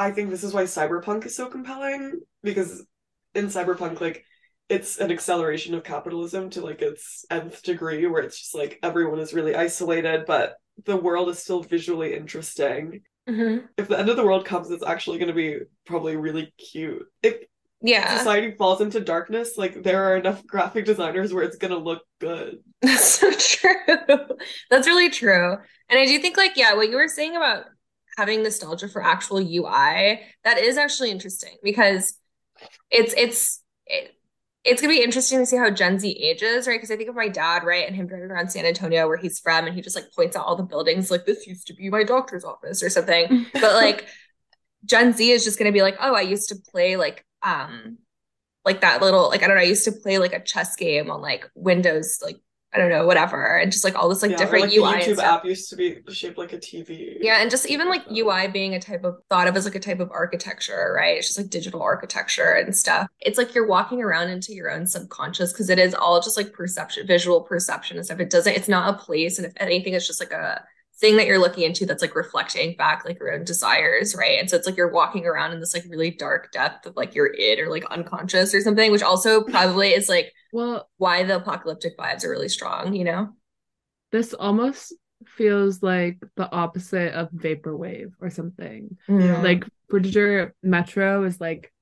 I think this is why cyberpunk is so compelling because in cyberpunk like it's an acceleration of capitalism to like its nth degree where it's just like everyone is really isolated but the world is still visually interesting. Mhm. If the end of the world comes it's actually going to be probably really cute. If yeah society falls into darkness, like there are enough graphic designers where it's gonna look good. That's so true. That's really true. And I do think like, yeah, what you were saying about having nostalgia for actual UI, that is actually interesting because it's it's it, it's gonna be interesting to see how Gen Z ages, right? Because I think of my dad, right, and him driving around San Antonio where he's from, and he just like points out all the buildings, like this used to be my doctor's office or something. But like Gen Z is just going to be like, oh, I used to play like um like that little like I don't know, I used to play like a chess game on like Windows like I don't know, whatever, and just like all this like Yeah, or different like UI the YouTube app used to be shaped like a TV. Yeah, and just even like. UI being a type of thought of as like a type of architecture, right? It's just like digital architecture and stuff. It's like you're walking around into your own subconscious because it is all just like perception, visual perception and stuff. It doesn't, it's not a place. And if anything, it's just like a thing that you're looking into that's like reflecting back like your own desires, right? And so it's like you're walking around in this like really dark depth of like your id or like unconscious or something, which also probably is like Well, why the apocalyptic vibes are really strong, you know? this almost feels like the opposite of vaporwave or something. Yeah. Like Frutiger Metro is like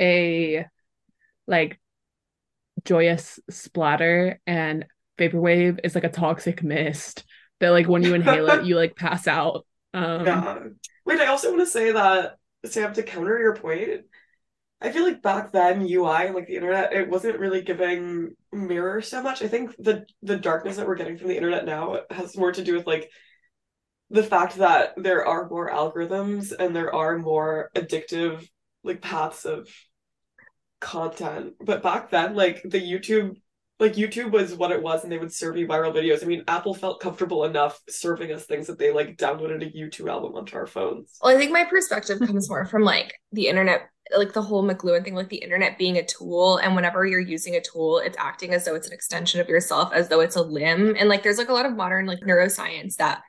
a like joyous splatter and vaporwave is like a toxic mist that like when you inhale it you like pass out. Um Yeah. Wait, I also want to say that, Sam, to counter your point, I feel like back then UI, and like the internet, it wasn't really giving mirror so much. I think the the darkness that we're getting from the internet now has more to do with like the fact that there are more algorithms and there are more addictive like paths of content. But back then, like the YouTube like YouTube was what it was and they would serve you viral videos. I mean, Apple felt comfortable enough serving us things that they like downloaded a YouTube album onto our phones. Well, I think my perspective comes more from like the internet, like the whole McLuhan thing, like the internet being a tool. And whenever you're using a tool, it's acting as though it's an extension of yourself, as though it's a limb. And like there's like a lot of modern like neuroscience that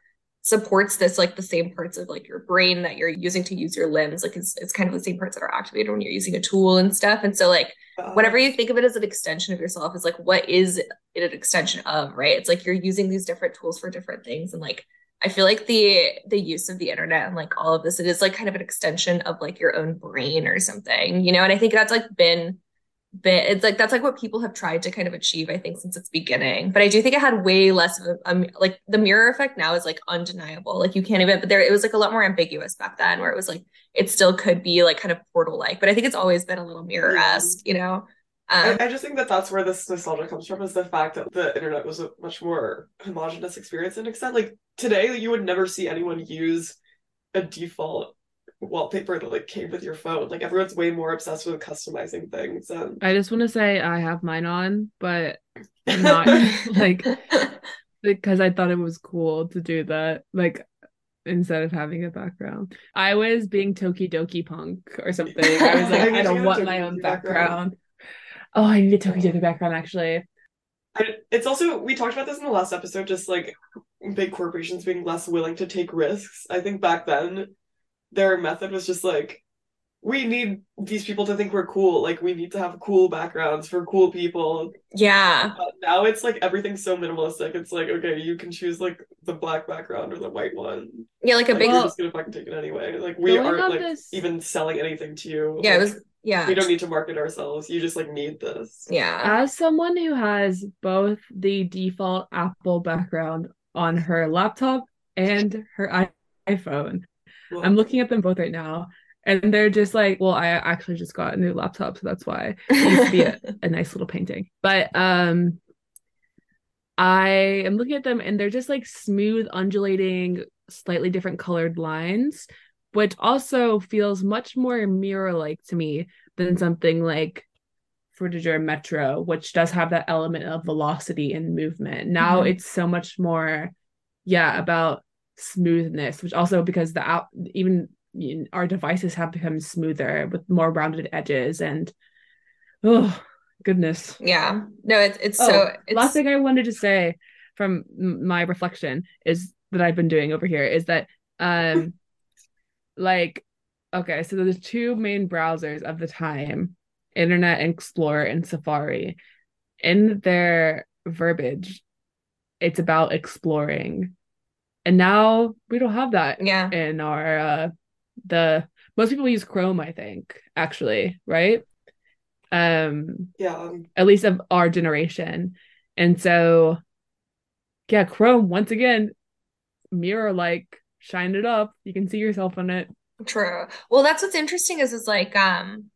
supports this, like the same parts of like your brain that you're using to use your limbs. Like it's, it's kind of the same parts that are activated when you're using a tool and stuff. And so like whenever you think of it as an extension of yourself, it's like what is it an extension of, right? It's like you're using these different tools for different things. And like I feel like the the use of the internet and like all of this, it is like kind of an extension of like your own brain or something, you know? And I think that's like been been it's like that's like what people have tried to kind of achieve, I think, since its beginning. But I do think it had way less of a um, like the mirror effect now is like undeniable. Like you can't even but there it was like a lot more ambiguous back then where it was like it still could be like kind of portal like, but I think it's always been a little mirror-esque, you know? Um I, I just think that that's where this nostalgia comes from is the fact that the internet was a much more homogenous experience an extent. Like today, you would never see anyone use a default wallpaper that like came with your phone. Like everyone's way more obsessed with customizing things and I just want to say I have mine on, but not like because I thought it was cool to do that. Like instead of having a background. I was being Tokidoki punk or something. I was like, I I don't want my own background. background. Oh, I need a Tokidoki background actually. I, it's also we talked about this in the last episode, just like big corporations being less willing to take risks. I think back then their method was just like we need these people to think we're cool. Like we need to have cool backgrounds for cool people. yeah. But now it's like everything's so minimalistic. It's like okay, you can choose like the black background or the white one. Yeah, like a Like big we're Well- just gonna fucking take it anyway. Like we aren't like this- even selling anything to you. yeah, it was yeah. we don't need to market ourselves. You just like need this. Yeah. As someone who has both the default Apple background on her laptop and her iPhone, Well, I'm looking at them both right now. And they're just like, well, I actually just got a new laptop, so that's why it used to be a, a nice little painting. But um I am looking at them and they're just like smooth, undulating, slightly different colored lines, which also feels much more mirror-like to me than something like Frutiger Metro, which does have that element of velocity and movement. Now Mhm. it's so much more, yeah, about smoothness, which also because the out even you know, our devices have become smoother with more rounded edges and oh goodness. Yeah. No, it's it's Oh, so it's last thing I wanted to say from my reflection is that I've been doing over here is that um like okay, so there's two main browsers of the time, Internet Explorer and Safari. In their verbiage, it's about exploring. And now we don't have that yeah. in our uh the most people use Chrome, I think, actually, right? Um Yeah. um, at least of our generation. And so, yeah, Chrome, once again, mirror like, shine it up. You can see yourself in it. True. Well, that's what's interesting is is like um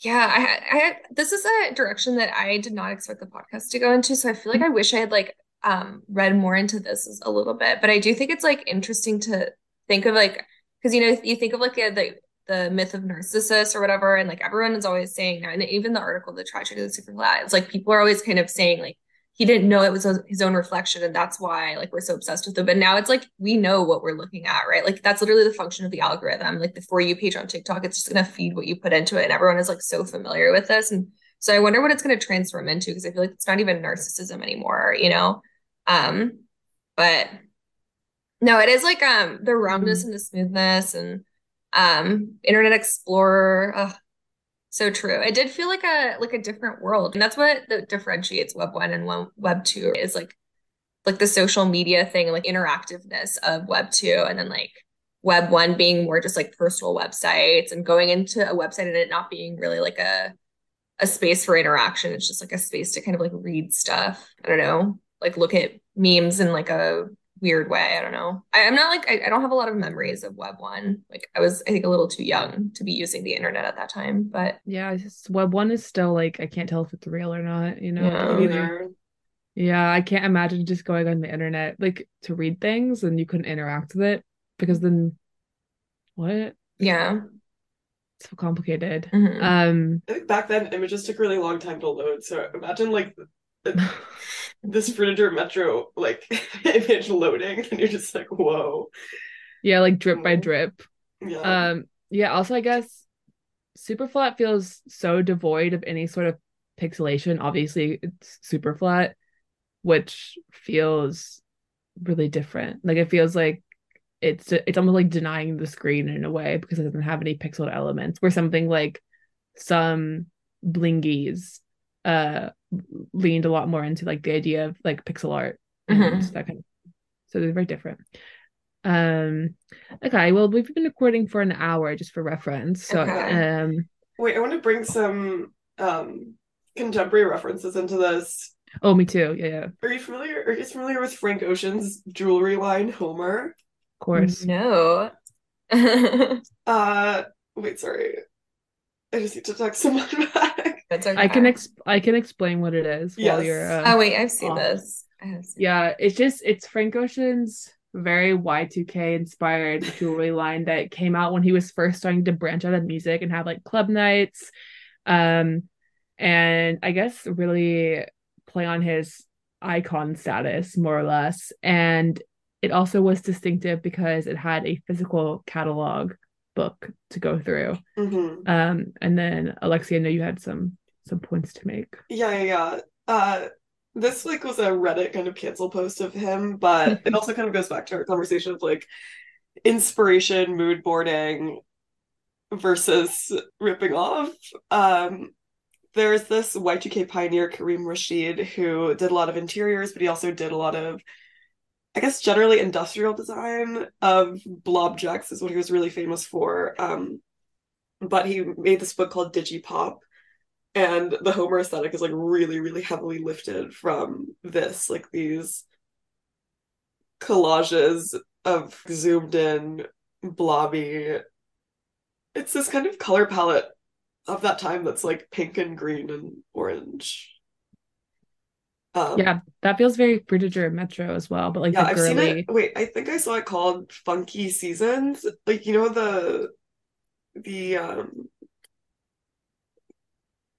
yeah, I I this is a direction that I did not expect the podcast to go into, so I feel like I wish I had like um read more into this a little bit, but I do think it's like interesting to think of like because you know you think of like the the myth of Narcissus or whatever, and like everyone is always saying, and even the article, the tragedy of the super it's like people are always kind of saying like he didn't know it was his own reflection, and that's why like we're so obsessed with it. But now it's like we know what we're looking at, right? Like that's literally the function of the algorithm. Like the for you page on TikTok, it's just gonna feed what you put into it, and everyone is like so familiar with this, and so I wonder what it's gonna transform into because I feel like it's not even narcissism anymore, you know. Um, but no, it is like um the roundness mm-hmm. and the smoothness and um Internet Explorer. so true. It did feel like a like a different world. And that's what that differentiates Web 1 and Web 2 is like like the social media thing, like interactiveness of Web 2 and then like Web 1 being more just like personal websites and going into a website and it not being really like a a space for interaction. It's just like a space to kind of like read stuff. I don't know, like look at memes in like a weird way. I don't know. I, am not like I, I, don't have a lot of memories of Web one. Like I was, I think, a little too young to be using the internet at that time. But yeah, just, Web one is still like I can't tell if it's real or not. You know. Yeah. yeah, I can't imagine just going on the internet like to read things and you couldn't interact with it because then what? Yeah. So complicated. Mm-hmm. Um I think back then images took really long time to load. So imagine like this Frutiger Metro like image loading, and you're just like, whoa. Yeah, like drip by drip. Yeah. Um. Yeah. Also, I guess super flat feels so devoid of any sort of pixelation. Obviously, it's super flat, which feels really different. Like it feels like it's it's almost like denying the screen in a way because it doesn't have any pixeled elements. Where something like some blingies uh leaned a lot more into like the idea of like pixel art and mm-hmm. that kind of so they're very different. Um okay well we've been recording for an hour just for reference so okay. um wait i want to bring some um contemporary references into this. Oh me too. Yeah yeah. Are you familiar are you familiar with frank ocean's jewelry line homer? Of course. No. Uh wait sorry. I just need to text someone back okay. I can ex- I can explain what it is yes. while you're. Uh, oh wait, I've seen off. this. Seen yeah, it's just it's Frank Ocean's very Y2K inspired jewelry line that came out when he was first starting to branch out of music and have like club nights, um, and I guess really play on his icon status more or less. And it also was distinctive because it had a physical catalog book to go through. Mm-hmm. Um, and then Alexia, I know you had some some points to make. Yeah, yeah, yeah. Uh, this like was a Reddit kind of cancel post of him, but it also kind of goes back to our conversation of like inspiration, mood boarding versus ripping off. Um, there's this Y2K pioneer, Karim Rashid, who did a lot of interiors, but he also did a lot of I guess generally industrial design of blob blobjects is what he was really famous for. Um, but he made this book called Digipop, and the Homer aesthetic is like really, really heavily lifted from this, like these collages of zoomed in, blobby. It's this kind of color palette of that time that's like pink and green and orange. Um, yeah, that feels very Frutiger Metro as well, but like yeah, I've girly... seen it. Wait, I think I saw it called Funky Seasons. Like you know the the um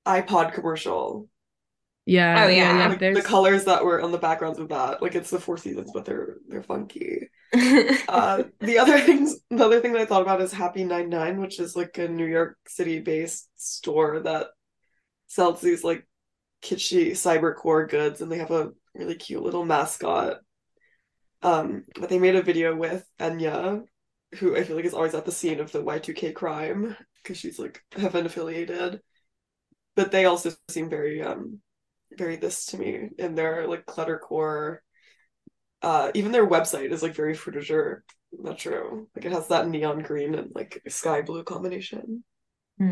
iPod commercial. Yeah. Oh yeah. yeah like, the colors that were on the backgrounds of that, like it's the Four Seasons, but they're they're funky. uh, the other things, the other thing that I thought about is Happy Nine Nine, which is like a New York City based store that sells these like kitschy cybercore goods and they have a really cute little mascot. Um, but they made a video with Enya, who I feel like is always at the scene of the Y2K crime because she's like heaven affiliated. But they also seem very um very this to me and their like cluttercore uh even their website is like very Frutiger Metro. Like it has that neon green and like sky blue combination.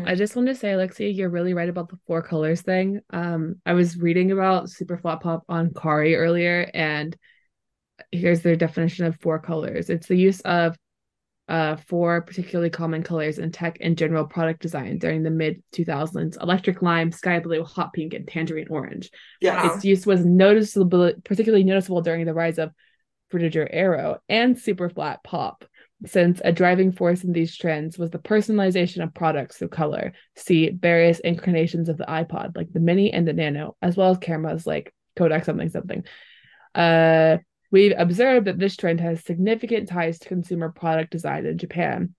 I just want to say, Alexia, you're really right about the four colors thing. Um, I was reading about super flat pop on CARI earlier, and here's their definition of four colors. It's the use of uh, four particularly common colors in tech and general product design during the mid 2000s electric lime, sky blue, hot pink, and tangerine orange. Yeah. Its use was noticeable, particularly noticeable during the rise of Frutiger Aero and super flat pop since a driving force in these trends was the personalization of products through color. See various incarnations of the iPod, like the Mini and the Nano, as well as cameras like Kodak something something. Uh, we've observed that this trend has significant ties to consumer product design in Japan,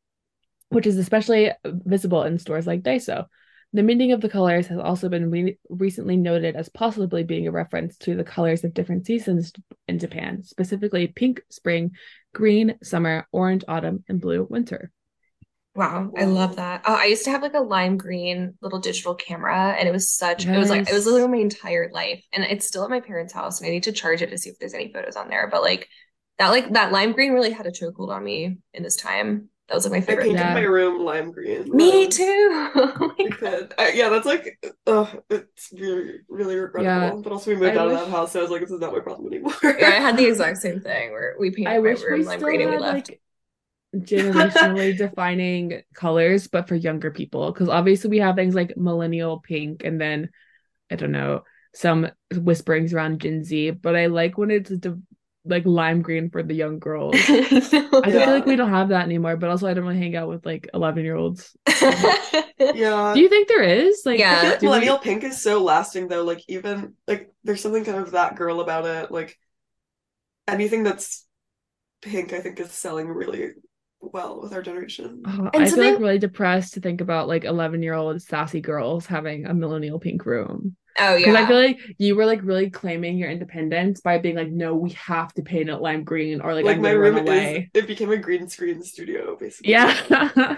which is especially visible in stores like Daiso. The meaning of the colors has also been re- recently noted as possibly being a reference to the colors of different seasons in Japan, specifically pink spring, green summer, orange autumn, and blue winter. Wow, I love that. Oh, I used to have like a lime green little digital camera, and it was such, it was like, it was literally my entire life. And it's still at my parents' house, and I need to charge it to see if there's any photos on there. But like that, like that lime green really had a chokehold on me in this time. That was like my favorite. I painted Yeah. my room lime green. Me Um, too. Oh I God. could. I, yeah, that's like, oh, it's really, really regrettable. Yeah. But also, we moved I out wish- of that house, so I was like, this is not my problem anymore. Yeah, I had the exact same thing where we painted I my wish room we lime still green and we left. like generationally defining colors, but for younger people. Because obviously we have things like millennial pink and then I don't know, some whisperings around Gen Z. But I like when it's de- like lime green for the young girls. I feel like we don't have that anymore, but also I don't really hang out with like 11 year olds. yeah. Do you think there is? Like, Yeah. I feel like do we- millennial pink is so lasting though. Like even like there's something kind of that girl about it. Like anything that's pink, I think is selling really well with our generation. Oh, and I feel like really depressed to think about like 11 year old sassy girls having a millennial pink room. oh yeah. Because. I feel like you were like really claiming your independence by being like, no, we have to paint it lime green or like, Like I'm my room run away. is it became a green screen studio basically. Yeah.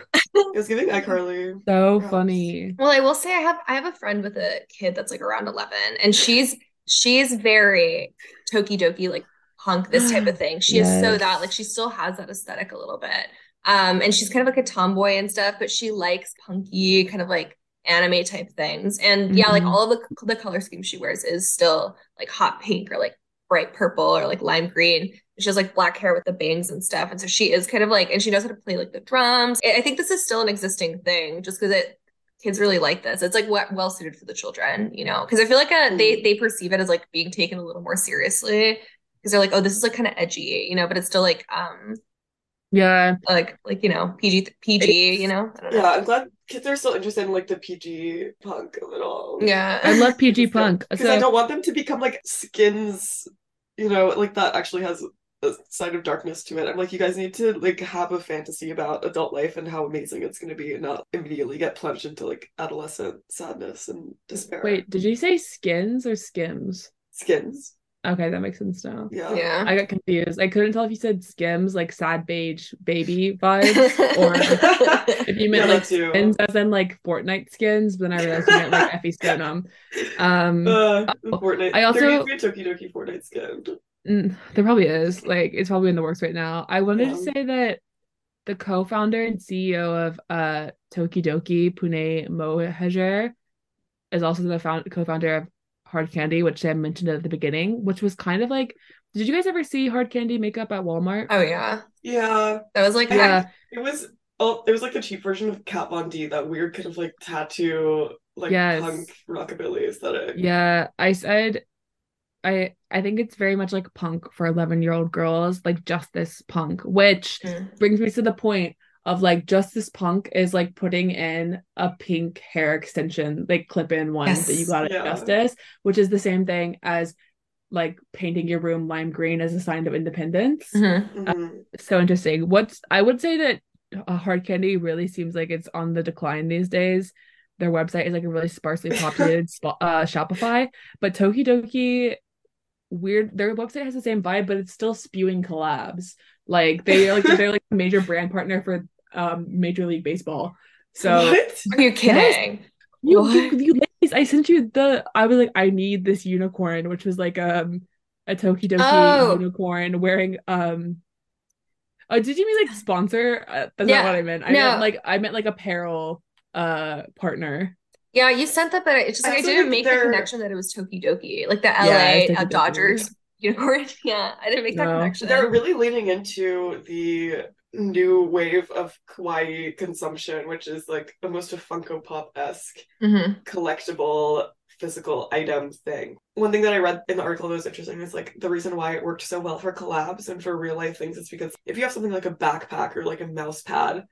It was giving iCarly. so Gross. funny. Well, I will say I have I have a friend with a kid that's like around 11 and she's she's very tokidoki like punk this type of thing. She is so that like she still has that aesthetic a little bit. Um and she's kind of like a tomboy and stuff, but she likes punky kind of like anime type things. And yeah, like Mhm. all of the the color scheme she wears is still like hot pink or like bright purple or like lime green. She has like black hair with the bangs and stuff. And so she is kind of like, and she knows how to play like the drums. I think this is still an existing thing just because it kids really like this. It's like what well suited for the children, you know, because I feel like uh they they perceive it as like being taken a little more seriously because they're like, oh, this is like kind of edgy, you know, but it's still like um Yeah. like like you know PG PG, you know. I don't know. Yeah, I'm glad kids are still interested in like the PG punk of it all. Yeah. I love PG punk. Because I don't want them to become like skins, you know, like that actually has a side of darkness to it. I'm like, you guys need to like have a fantasy about adult life and how amazing it's gonna be and not immediately get plunged into like adolescent sadness and despair. wait, did you say skins or skims? Skins. Okay, that makes sense now. Yeah. Yeah. I got confused. I couldn't tell if you said skims, like sad beige baby vibes, or if you meant Yeah, like that too. skins as in like Fortnite skins, but then I realized you meant like Effy Stonem. Um, Uh, Fortnite. I also- there needs to be a Tokidoki Fortnite skin. mm, there probably is. Like it's probably in the works right now. I wanted to say that the co-founder and CEO of uh Tokidoki, Pooneh Mohajer, is also the found co-founder of Hard Candy, which I mentioned at the beginning, which was kind of like, did you guys ever see Hard Candy makeup at Walmart? Oh yeah. Yeah. That was like Yeah. It was oh it was like the cheap version of Kat Von D, that weird kind of like tattoo like Yes. punk rockabilly aesthetic. Yeah, I said I I think it's very much like punk for 11 year old girls, like just this Punk, which Mm. brings me to the point of like Justice Punk is like putting in a pink hair extension, like clip in one that you got at Yeah. Justice, which is the same thing as like painting your room lime green as a sign of independence. Mhm. Mhm. So interesting. What's I would say that uh, Hard Candy really seems like it's on the decline these days. Their website is like a really sparsely populated spo- uh, Shopify, but Tokidoki weird. Their website has the same vibe, but it's still spewing collabs. Like they like they're like a major brand partner for um Major League Baseball. So What? Are you kidding? you, What? you, you ladies, I sent you the. I was like, I need this unicorn, which was like um a Tokidoki Oh. unicorn wearing um. Oh, did you mean like sponsor? Uh, that's Yeah. not what I meant. I No. meant like I meant like apparel uh partner. Yeah, you sent that, but it's just I like I didn't think make the they're- connection that it was Tokidoki, like the Yeah, LA it's uh, Tokidoki. Dodgers unicorn. Yeah, I didn't make that connection. They're really leaning into the new wave of kawaii consumption, which is like almost a Funko Pop esque Mhm. collectible physical item thing. One thing that I read in the article that was interesting is like the reason why it worked so well for collabs and for real life things is because if you have something like a backpack or like a mouse pad,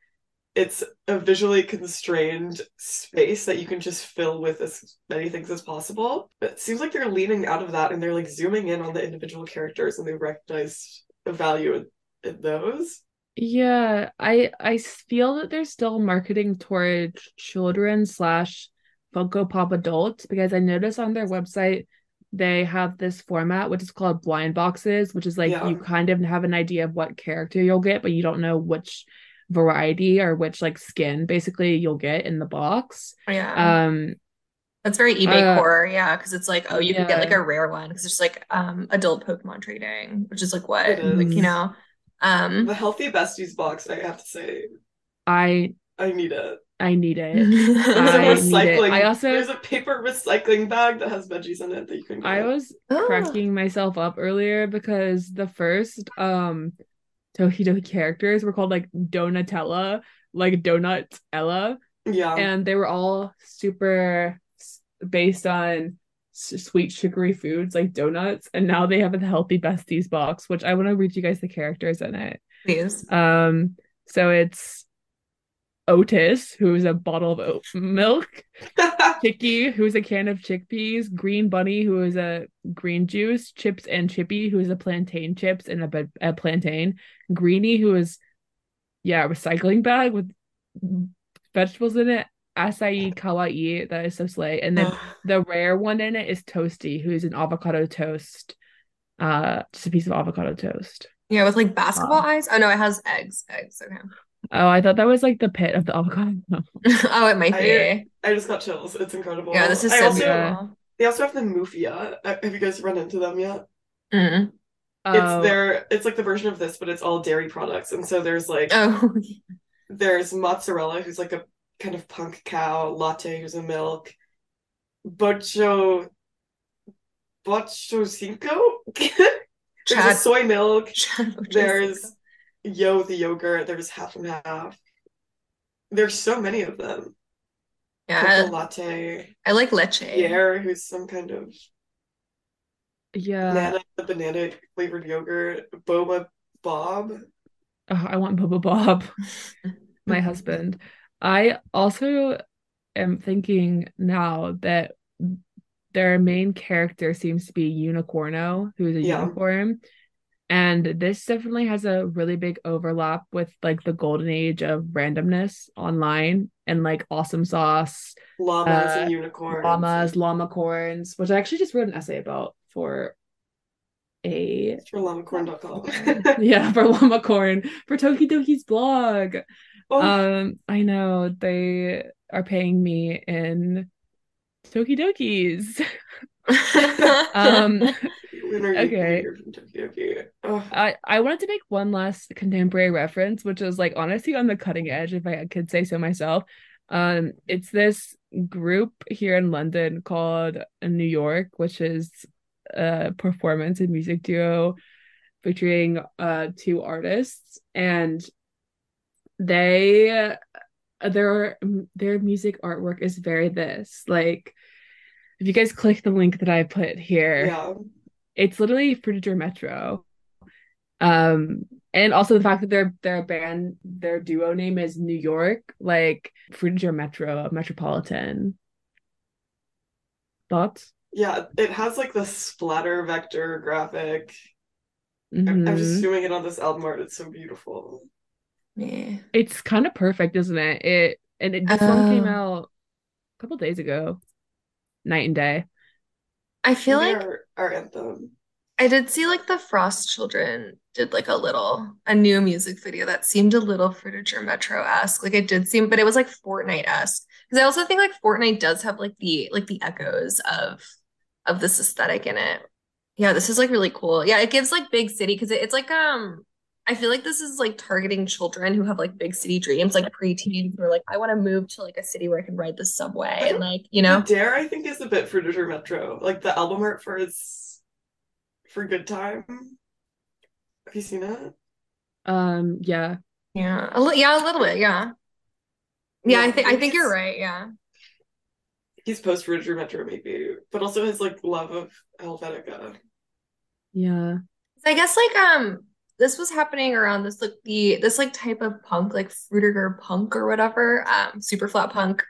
it's a visually constrained space that you can just fill with as many things as possible. But it seems like they're leaning out of that and they're like zooming in on the individual characters and they recognize a value in, in those. Yeah, I I feel that they're still marketing towards children slash Funko Pop adults because I noticed on their website they have this format which is called blind boxes, which is like Yeah. you kind of have an idea of what character you'll get, but you don't know which variety or which like skin basically you'll get in the box. Yeah. Um That's very eBay uh, core, yeah, because it's like, oh, you can get like a rare one because it's like um adult Pokemon trading, which is like what, It like you know, um, The Healthy Besties box, I have to say, I I need it. I need it. There's a I need it. recycling. I also- there's a paper recycling bag that has veggies in it that you can. I was Oh. cracking myself up earlier because the first um Tokidoki characters were called like Donatella, like Donut Ella, yeah. and they were all super based on sweet sugary foods like donuts, and now they have a healthy besties box, which I want to read you guys the characters in it. please. Um, so it's Otis, who's a bottle of oat milk. Chicky, who's a can of chickpeas, Green Bunny, who is a green juice, Chips and Chippy, who is a plantain chips and a, a plantain, Greeny, who is yeah, a recycling bag with vegetables in it, Acai Kawaii, that is so slay, and then the rare one in it is Toasty, who is an avocado toast, uh, just a piece of avocado toast. Yeah, with like basketball Wow. eyes. Oh no, it has eggs. Eggs. Okay. Oh, I thought that was like the pit of the avocado. Oh, it might be. I- I just got chills. It's incredible. Yeah, this is I so also, beautiful. They also have the Moofia. Uh, Have you guys run into them yet? Mm. Oh, It's their. It's like the version of this, but it's all dairy products, and so there's like Oh, there's mozzarella, who's like a kind of punk cow, latte, who's a milk, bocho, bocho cinco. there's a soy milk. Chad There's yo the yogurt. There's half and half. There's so many of them. yeah, Cocoa I, latte. I like leche. Pierre, who's some kind of yeah. banana banana flavored yogurt. Boba Bob. Oh, I want Boba Bob, my husband. I also am thinking now that their main character seems to be Unicorno, who is a Yeah. unicorn. And this definitely has a really big overlap with like the golden age of randomness online and like awesome sauce, Llamas Uh, and unicorns. llamas, llama corns, which I actually just wrote an essay about for a It's for llamacorn.com. yeah, for llama corn for Tokidoki's blog. oh, Um, I know they are paying me in Tokidokis. Um, when are you okay. gonna hear from Oh, I I wanted to make one last contemporary reference, which is like honestly on the cutting edge, if I could say so myself. Um, it's this group here in London called New York, which is a performance and music duo featuring uh two artists, and they their their music artwork is very this like if you guys click the link that I put here yeah. It's literally Frutiger Metro. Um, and also the fact that their their band, their duo name is New York, like Frutiger Metro, Metropolitan. Thoughts? Yeah, it has like the splatter vector graphic. I'm, I'm just zooming in on this album art. It's so beautiful. Yeah. It's kind of perfect, isn't it? It and it, this one came Oh. out a couple days ago, night and day. I feel like our, our anthem. I did see like the Frost Children did like a little a new music video that seemed a little Frutiger Metro-esque. Like it did seem, but it was like Fortnite-esque. Because I also think like Fortnite does have like the like the echoes of of this aesthetic in it. Yeah, this is like really cool. Yeah, it gives like big city because it, it's like um I feel like this is like targeting children who have like big city dreams, like preteens who are like, I want to move to like a city where I can ride the subway and like, you know. Dare, I think, is a bit for Frutiger Metro. Like the album art for its for Good Time. Have you seen it? Um, yeah. Yeah, a li- yeah, a little bit, yeah. Yeah, I think I think you're right, yeah. he's post Ridge Metro maybe, but also his like love of Helvetica. Yeah. I guess like um this was happening around this like the this like type of punk like Frutiger punk or whatever um super flat punk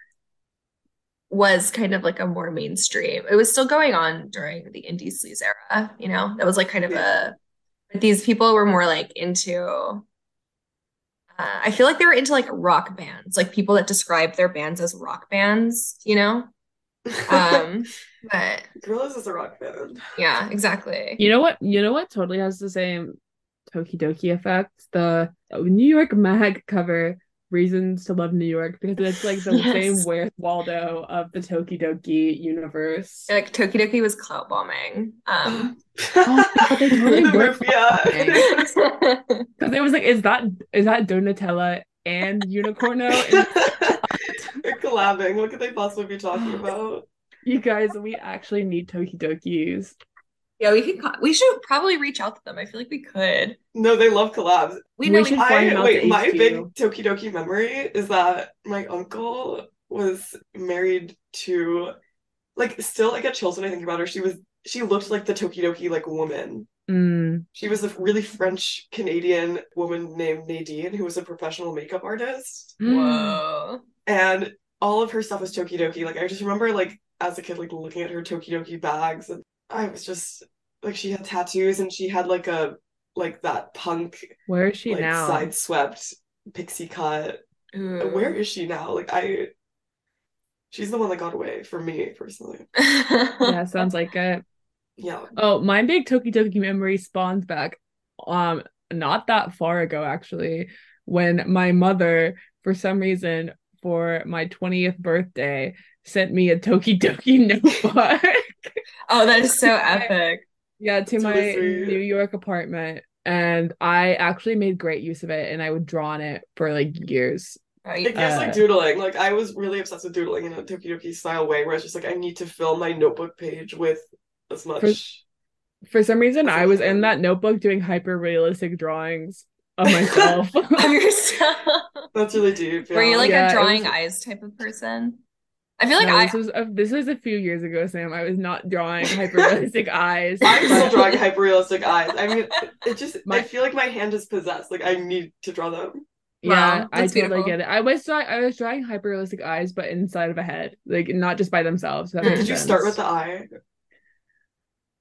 was kind of like a more mainstream. It was still going on during the indie sleaze era, you know. That was like kind of Yeah. a these people were more like into uh, I feel like they were into like rock bands, like people that describe their bands as rock bands, you know? Um but Gorillaz is a rock band. yeah, exactly. You know what? You know what totally has the same Tokidoki effect? The New York Mag cover, Reasons to Love New York, because it's like the Yes. same Where's Waldo of the Tokidoki universe. Like Tokidoki was clout bombing. Um Oh, but they totally were. Because it was like, is that is that Donatella and Unicorno? And They're collabing. What could they possibly be talking about? you guys, we actually need Tokidokis. Yeah, we could. We should probably reach out to them. I feel like we could. No, they love collabs. We We know. should we, find I out wait, my HQ. big Tokidoki memory is that my uncle was married to like still I get chills when I think about her. She was she looked like the Tokidoki like woman. Mm. She was a really French Canadian woman named Nadine who was a professional makeup artist. whoa. And all of her stuff was Tokidoki. Like I just remember like as a kid like looking at her Tokidoki bags and I was just like she had tattoos and she had like a like that punk Where is she like now? side swept pixie cut. Ooh. Where is she now? Like I she's the one that got away for me personally. Yeah, sounds like it. Yeah. Oh, my big Tokidoki memory spawns back um not that far ago actually when my mother for some reason for my 20th birthday sent me a Tokidoki notebook. Oh, that is so epic. yeah, to That's my really. New York apartment and I actually made great use of it and I would draw on it for like years. Right? It gives like Uh, doodling. Like I was really obsessed with doodling in a Tokidoki style way where it's just like I need to fill my notebook page with as much For some reason I was in that notebook doing hyper realistic drawings of myself. Of yourself. That's really deep. Were you like Yeah, a drawing was- eyes type of person? I feel like No, I. this was a, this was a few years ago, Sam. I was not drawing hyperrealistic eyes. I'm still drawing hyperrealistic eyes. I mean, it just I feel like my hand is possessed. Like I need to draw them. Yeah, Wow, I that's totally beautiful. get it. I was drawing I was drawing hyperrealistic eyes, but inside of a head, like not just by themselves. That Mm. Did you sense. start with the eye?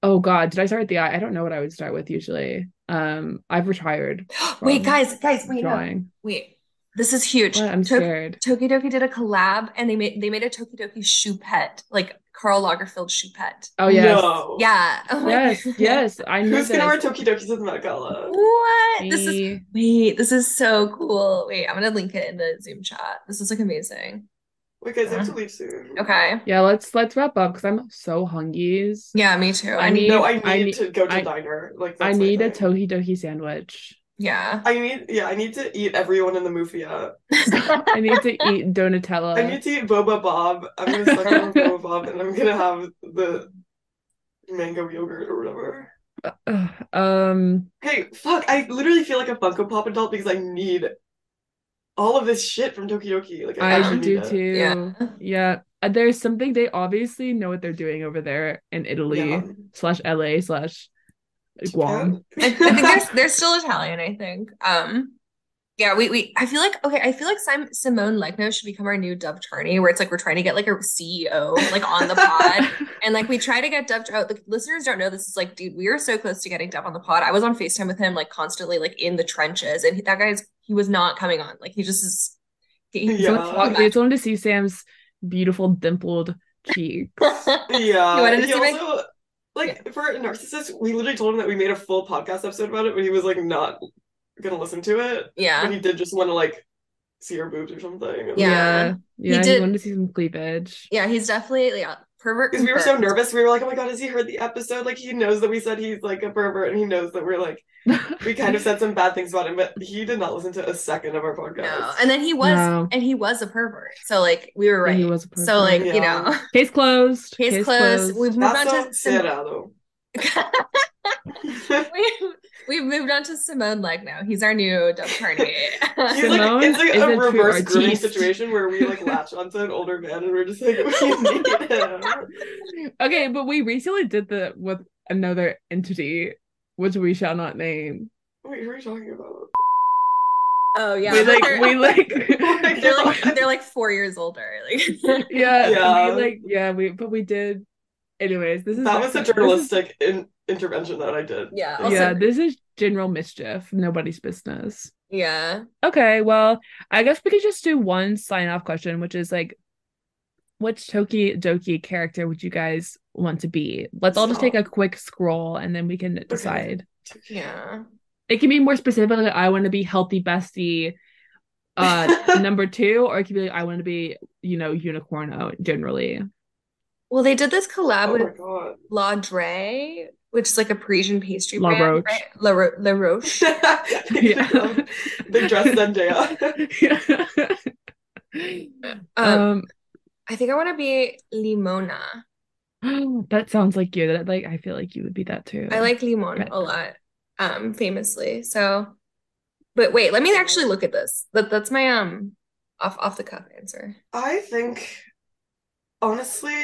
Oh God, did I start with the eye? I don't know what I would start with usually. Um, I've retired Wait, guys, guys, wait, no. Wait. This is huge. What? I'm To- scared. Tokidoki did a collab and they made they made a Tokidoki shoe pet, like Karl Lagerfeld shoe pet. Oh yes, No. Yeah. Oh yes, God. yes. I knew Who's gonna wear this. Tokidokis with Met Gala? What? This is wait, this is so cool. Wait, I'm gonna link it in the Zoom chat. This is like amazing. Wait, guys, I have to leave soon. Okay. Yeah, let's let's wrap up because I'm so hungies. Yeah, me too. I I need need- No, I need, I need- to go to I- diner. Like I that's my need a thing. Tokidoki sandwich. Yeah. I need, yeah, I need to eat everyone in the Moofia. I need to eat Donutella. I need to eat Boba Bob. I'm gonna suck on Boba Bob, and I'm gonna have the mango yogurt or whatever. Ugh, um, Hey, fuck! I literally feel like a Funko Pop adult because I need all of this shit from Tokidoki. Like I, I do need it. too. Yeah. Yeah. Uh, There's something they obviously know what they're doing over there in Italy Yeah. slash LA slash Guam. I, I think they're they're still Italian, I think. Um yeah, we we I feel like okay, I feel like Sim, Simone Legno should become our new Dov Charney, where it's like we're trying to get like a CEO like on the pod. And like we try to get Dov out. The listeners don't know this is like, dude, we are so close to getting Dov on the pod. I was on FaceTime with him like constantly, like in the trenches, and he, that guy's he was not coming on. Like he just is. He, he's Yeah. like, I just wanted to see Sam's beautiful dimpled cheeks. Yeah. You wanted to he see my- also like for a narcissist, we literally told him that we made a full podcast episode about it, but he was like not gonna listen to it. Yeah. But yeah, he did just want to like see her boobs or something. And- Yeah. Yeah. Yeah, he, did- wanted to see some cleavage. yeah, he's definitely yeah pervert. Because we were so nervous, we were like, "Oh my god, has he heard the episode? Like, he knows that we said he's like a pervert, and he knows that we're like, we kind of said some bad things about him, but he did not listen to a second of our podcast. No, and then he was, No. and he was a pervert. So like we were Yeah, right. he was a pervert. So like pervert. you know, Case closed. case, closed. We've moved That's on not to Sim- cerrado. we, we we've moved on to Simone Legno now. He's our new Dov Charney. He's like Simone it's like is a a reverse grooming situation where we like latch onto an older man and we're just like we need him. Okay, but we recently did the with another entity, which we shall not name. Wait, who are you talking about? oh yeah, we like they're, we like they're like they're like four years older. Like yeah, Yeah. we like yeah, we but we did anyways, this is That was a this is- journalistic in- intervention that I did. Yeah, also- yeah, this is general mischief, nobody's business. yeah. Okay, well, I guess we could just do one sign off question, which is like, which Tokidoki character would you guys want to be? Let's all just take a quick scroll and then we can decide. Yeah. It can be more specific, like I want to be healthy bestie, uh, number two, or it could be like I want to be, you know, unicorno generally. Well, they did this collab Oh with. La Dre, which is like a Parisian pastry La brand, Roche. right? La, Ro- La Roche. Yeah. They dress Zendaya. Um, um, I think I want to be Limona. that sounds like you. That like I feel like you would be that too. I like limon Right. a lot, um, famously. So, but wait, let me actually look at this. That that's my um off off the cuff answer. I think, honestly,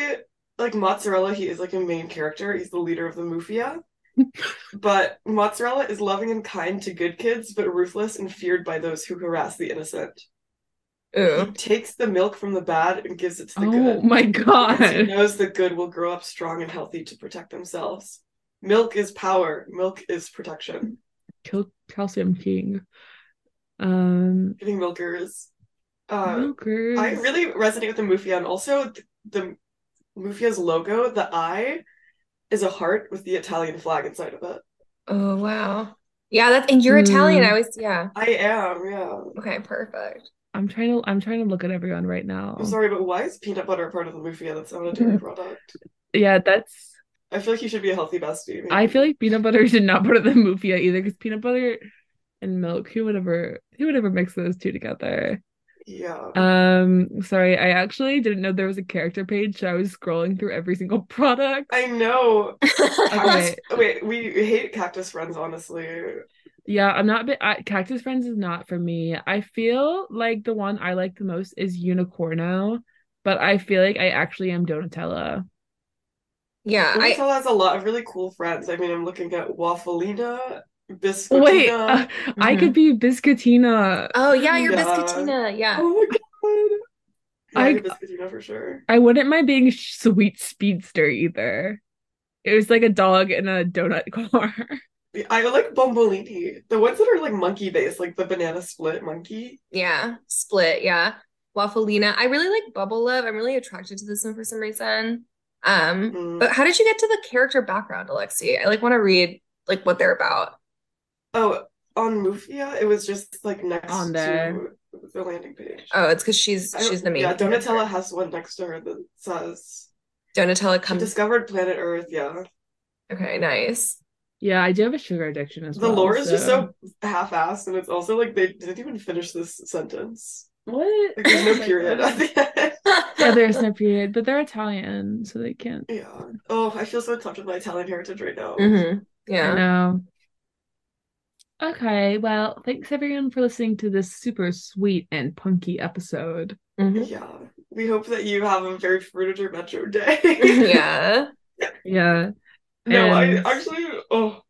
like Mozzarella, he is like a main character. He's the leader of the mafia. but Mozzarella is loving and kind to good kids, but ruthless and feared by those who harass the innocent. He takes the milk from the bad and gives it to the oh good. Oh my because he knows the good will grow up strong and healthy to protect themselves. Milk is power. Milk is protection. Cal- Calcium King. Um, Giving milkers. Uh, Milkers. I really resonate with the Moofia, and also th- the Moofia's logo, the eye, is a heart with the Italian flag inside of it. oh wow, yeah. that's and you're Italian. Hmm. I was yeah. I am, yeah. Okay, perfect. I'm trying to I'm trying to look at everyone right now. I'm sorry, but why is peanut butter a part of the Mufia? That's not a dairy product. Yeah, that's I feel like you should be a healthy bestie. maybe. I feel like peanut butter is not part of the moofia either because peanut butter and milk, who would ever who would ever mix those two together? Yeah. Um, sorry, I actually didn't know there was a character page, so I was scrolling through every single product. I know. Okay. Wait, we hate cactus friends, honestly. Yeah, I'm not bit I, Cactus Friends is not for me. I feel like the one I like the most is Unicorno, but I feel like I actually am Donutella. Yeah, I Donutella has a lot of really cool friends. I mean, I'm looking at Waffalina, Biscotina. Wait, uh, I could be Biscuitina. oh yeah, you're Yeah. Biscuitina. Yeah. Oh my god. Yeah, I- you're Biscuitina for sure. I wouldn't mind being sweet speedster either. It was like a dog in a donut car. I like Bombolini. The ones that are like monkey based, like the banana split monkey. Yeah, split, yeah. Waffalina. I really like Bubble Love. I'm really attracted to this one for some reason. Um, Mm. but how did you get to the character background, Alexi? I like want to read like what they're about. Oh, on Moofia, it was just like next On to the landing page. Oh, it's because she's she's the main Yeah, character. Donutella has one next to her that says Donutella she comes. discovered planet Earth. Yeah, Okay, nice. Yeah, I do have a sugar addiction as the well. The lore is just so- so half-assed, and it's also like they didn't even finish this sentence. What? Like, there's no period at the end. Yeah, there's no period, but they're Italian, so they can't. Yeah. Oh, I feel so in touch with my Italian heritage right now. hmm I Yeah. know. Okay, well, thanks everyone for listening to this super sweet and punky episode. hmm Yeah. We hope that you have a very Frutiger Metro day. Yeah. Yeah. No, I actually, oh,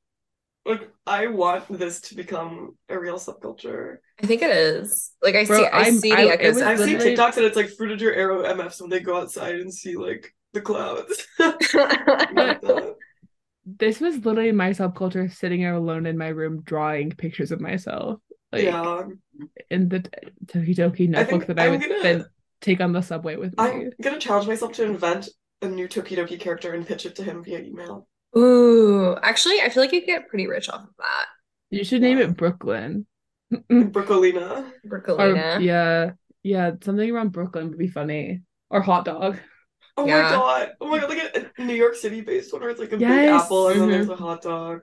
like I want this to become a real subculture. I think it is. Like I Bro, see I I'm- see I- the it echoes I've seen literally- TikToks and it's like Frutiger Aero MFs when they go outside and see like the clouds. Like that. This was literally my subculture sitting alone in my room drawing pictures of myself. Like yeah. in the Toki Toki I notebook that I I'm would gonna- then take on the subway with me. I'm gonna challenge myself to invent a new Tokidoki character and pitch it to him via email. Ooh, actually, I feel like you could get pretty rich off of that. You should name Yeah. it Brooklyn. Brooklina. Or yeah, yeah, something around Brooklyn would be funny. Or hot dog. Oh Yeah. my god. Oh my god, like a New York City based one where it's like a big apple and then Mhm. there's a hot dog.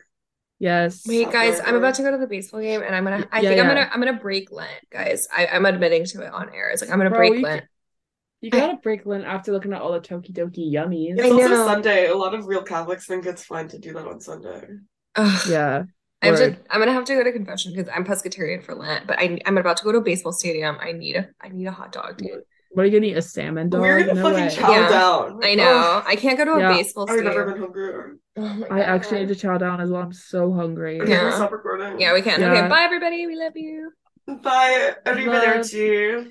Yes. Wait, Stop guys. I'm about to go to the baseball game, and I'm gonna. I Yeah, think I'm gonna. I'm gonna break Lent, guys. I, I'm admitting to it on air. It's like I'm gonna Bro, break you Lent. You gotta break Lent after looking at all the Tokidoki yummies. It's I also know. Sunday. A lot of real Catholics think it's fine to do that on Sunday. Ugh. Yeah. I have to, I'm gonna have to go to confession because I'm pescatarian for Lent, but I, I'm about to go to a baseball stadium. I need a, I need a hot dog, dude. What are you gonna eat? A salmon dog? We're gonna no fucking way. chow Yeah. down. I know. I can't go to a Yeah. baseball Oh, I've never been hungrier. Oh my I actually need to chow down as well. I'm so hungry. Okay, Yeah. we'll stop recording. Yeah, we can. Yeah. Okay, bye everybody. We love you. Bye. Arrivederci.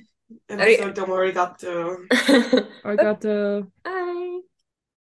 And Arri- also, domo arigato. Arigato. Bye.